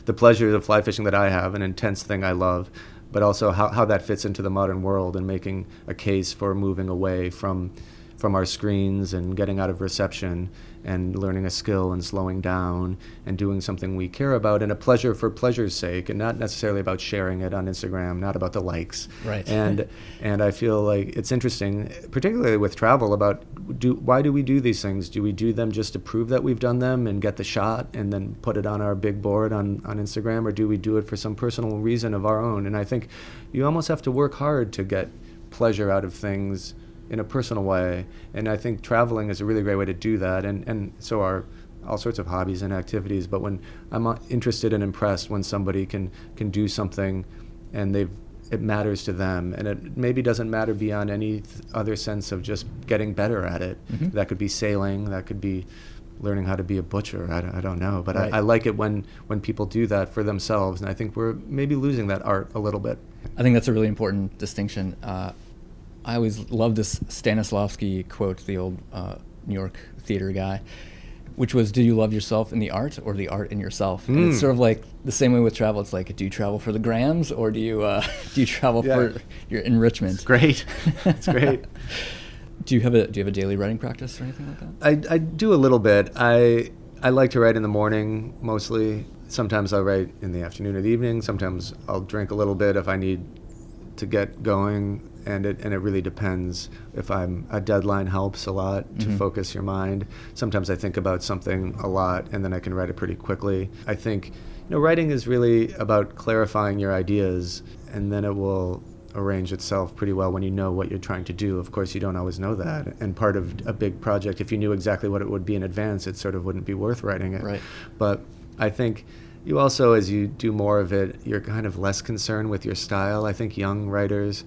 [SPEAKER 2] the pleasure of fly fishing that I have, an intense thing I love, but also how, how that fits into the modern world and making a case for moving away from from our screens and getting out of reception and learning a skill and slowing down and doing something we care about and a pleasure for pleasure's sake and not necessarily about sharing it on Instagram, not about the likes.
[SPEAKER 3] Right.
[SPEAKER 2] And *laughs* and I feel like it's interesting, particularly with travel, about do why do we do these things? Do we do them just to prove that we've done them and get the shot and then put it on our big board on, on Instagram, or do we do it for some personal reason of our own? And I think you almost have to work hard to get pleasure out of things in a personal way. And I think traveling is a really great way to do that. And, and so are all sorts of hobbies and activities. But when I'm uh, interested and impressed when somebody can, can do something and they've it matters to them and it maybe doesn't matter beyond any th- other sense of just getting better at it
[SPEAKER 3] Mhm.
[SPEAKER 2] that could be sailing that could be learning how to be a butcher i, don't- I don't know but
[SPEAKER 3] Right.
[SPEAKER 2] I, I like it when when people do that for themselves and i think we're maybe losing that art a little bit
[SPEAKER 3] I think that's a really important distinction. Uh, I always love this Stanislavski quote, the old uh, New York theater guy, which was, "Do you love yourself in the art, or the art in yourself?" And it's
[SPEAKER 2] Mm.
[SPEAKER 3] sort of like the same way with travel. It's like, do you travel for the grams, or do you uh, *laughs* do you travel
[SPEAKER 2] Yeah.
[SPEAKER 3] for your enrichment?
[SPEAKER 2] It's great. It's great. *laughs*
[SPEAKER 3] do you have a do you have a daily writing practice or anything like that?
[SPEAKER 2] I, I do a little bit. I I like to write in the morning mostly. Sometimes I'll write in the afternoon or the evening. Sometimes I'll drink a little bit if I need to get going, and it and it really depends. If I'm a deadline helps a lot to
[SPEAKER 3] Mhm.
[SPEAKER 2] focus your mind. Sometimes I think about something a lot, and then I can write it pretty quickly. I think you know writing is really about clarifying your ideas, and then it will arrange itself pretty well when you know what you're trying to do. Of course, you don't always know that. And part of a big project, if you knew exactly what it would be in advance, it sort of wouldn't be worth writing it.
[SPEAKER 3] Right.
[SPEAKER 2] But I think you also, as you do more of it, you're kind of less concerned with your style. I think young writers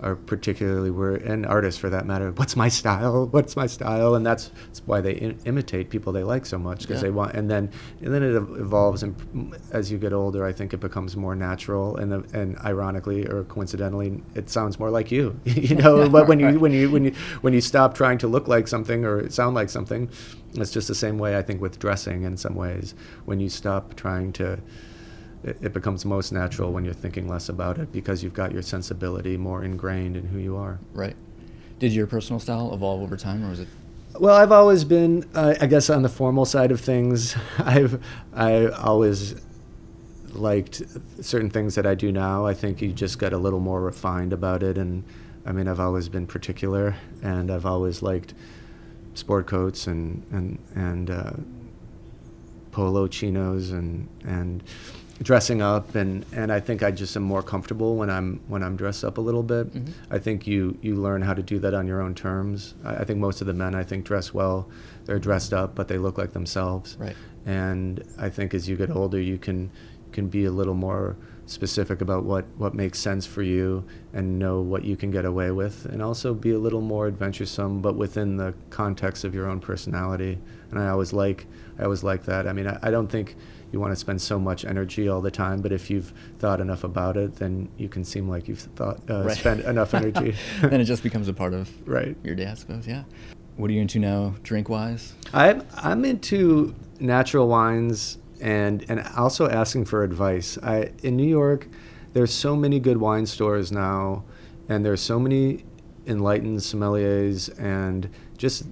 [SPEAKER 2] are particularly were and artists for that matter what's my style? What's my style? And that's, that's why they Im- imitate people they like so much because
[SPEAKER 3] Yeah.
[SPEAKER 2] they want and then and then it evolves and as you get older i think it becomes more natural and and ironically or coincidentally it sounds more like you *laughs* you know? But when you when you when you when you stop trying to look like something or sound like something it's just the same way i think with dressing in some ways. When you stop trying to it, it becomes most natural when you're thinking less about it because you've got your sensibility more ingrained in who you are.
[SPEAKER 3] Right. Did your personal style evolve over time, or was it?
[SPEAKER 2] Well, I've always been, uh, I guess, on the formal side of things. *laughs* I've I always liked certain things that I do now. I think you just get a little more refined about it, and I mean, I've always been particular, and I've always liked sport coats and and and uh, polo chinos and and dressing up and and I think I just am more comfortable when I'm when I'm dressed up a little bit.
[SPEAKER 3] Mhm.
[SPEAKER 2] I think you you learn how to do that on your own terms. I, I think most of the men I think dress well. They're dressed up, but they look like themselves.
[SPEAKER 3] Right.
[SPEAKER 2] And I think as you get older, you can can be a little more specific about what what makes sense for you and know what you can get away with, and also be a little more adventuresome, but within the context of your own personality. And I always like I always like that. I mean, I, I don't think you want to spend so much energy all the time, but if you've thought enough about it, then you can seem like you've thought uh,
[SPEAKER 3] Right.
[SPEAKER 2] spent enough energy. *laughs*
[SPEAKER 3] then it just becomes a part of
[SPEAKER 2] right.
[SPEAKER 3] your day, I suppose. Yeah. What are you into now, drink wise?
[SPEAKER 2] I'm I'm into natural wines and and also asking for advice. I in New York, there's so many good wine stores now, and there's so many enlightened sommeliers and just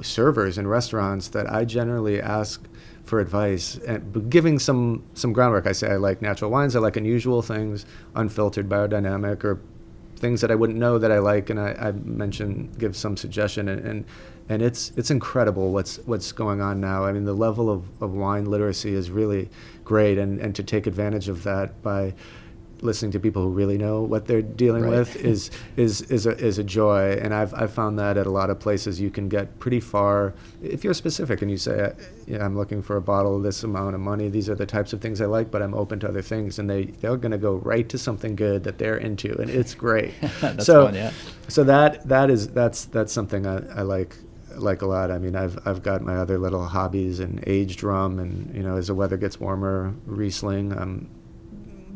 [SPEAKER 2] servers in restaurants that I generally ask for advice and giving some some groundwork. I say I like natural wines. I like unusual things, unfiltered, biodynamic, or things that I wouldn't know that I like, and I, I mention give some suggestion, and, and and it's it's incredible what's what's going on now. I mean, the level of, of wine literacy is really great, and, and to take advantage of that by listening to people who really know what they're dealing
[SPEAKER 3] Right.
[SPEAKER 2] with is is is a, is a joy. And I've I've found that at a lot of places you can get pretty far if you're specific and you say, uh, yeah, I'm looking for a bottle of this amount of money. These are the types of things I like, but I'm open to other things, and they they're going to go right to something good that they're into, and it's great. *laughs*
[SPEAKER 3] That's
[SPEAKER 2] so
[SPEAKER 3] fun, yeah.
[SPEAKER 2] so that that is that's that's something I, I like like a lot. I mean, I've I've got my other little hobbies and aged rum, and you know, as the weather gets warmer, Riesling. I'm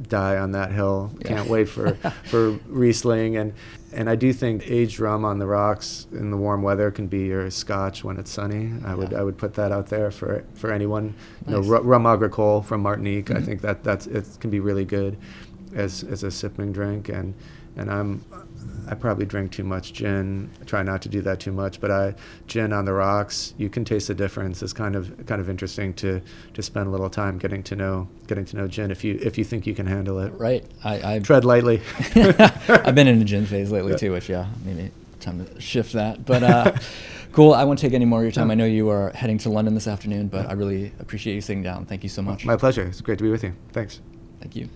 [SPEAKER 2] die on that hill.
[SPEAKER 3] Yeah.
[SPEAKER 2] Can't wait for *laughs* for Riesling, and and I do think aged rum on the rocks in the warm weather can be your Scotch when it's sunny. I would I would put that out there for for anyone. You know,
[SPEAKER 3] Nice.
[SPEAKER 2] ru- rum agricole from Martinique. I
[SPEAKER 3] Mhm.
[SPEAKER 2] think that that's it can be really good as as a sipping drink, and and I'm I probably drink too much gin. I try not to do that too much, but I gin on the rocks. You can taste the difference. It's kind of kind of interesting to to spend a little time getting to know getting to know gin if you if you think you can handle it.
[SPEAKER 3] Right. I, I *laughs*
[SPEAKER 2] Tread lightly. *laughs*
[SPEAKER 3] I've been in a gin phase lately too, which yeah, maybe time to shift that. But uh, *laughs* cool. I won't take any more of your time. I know you are heading to London this afternoon, but I really appreciate you sitting down. Thank you so much.
[SPEAKER 2] My pleasure. It's great to be with you. Thanks.
[SPEAKER 3] Thank you.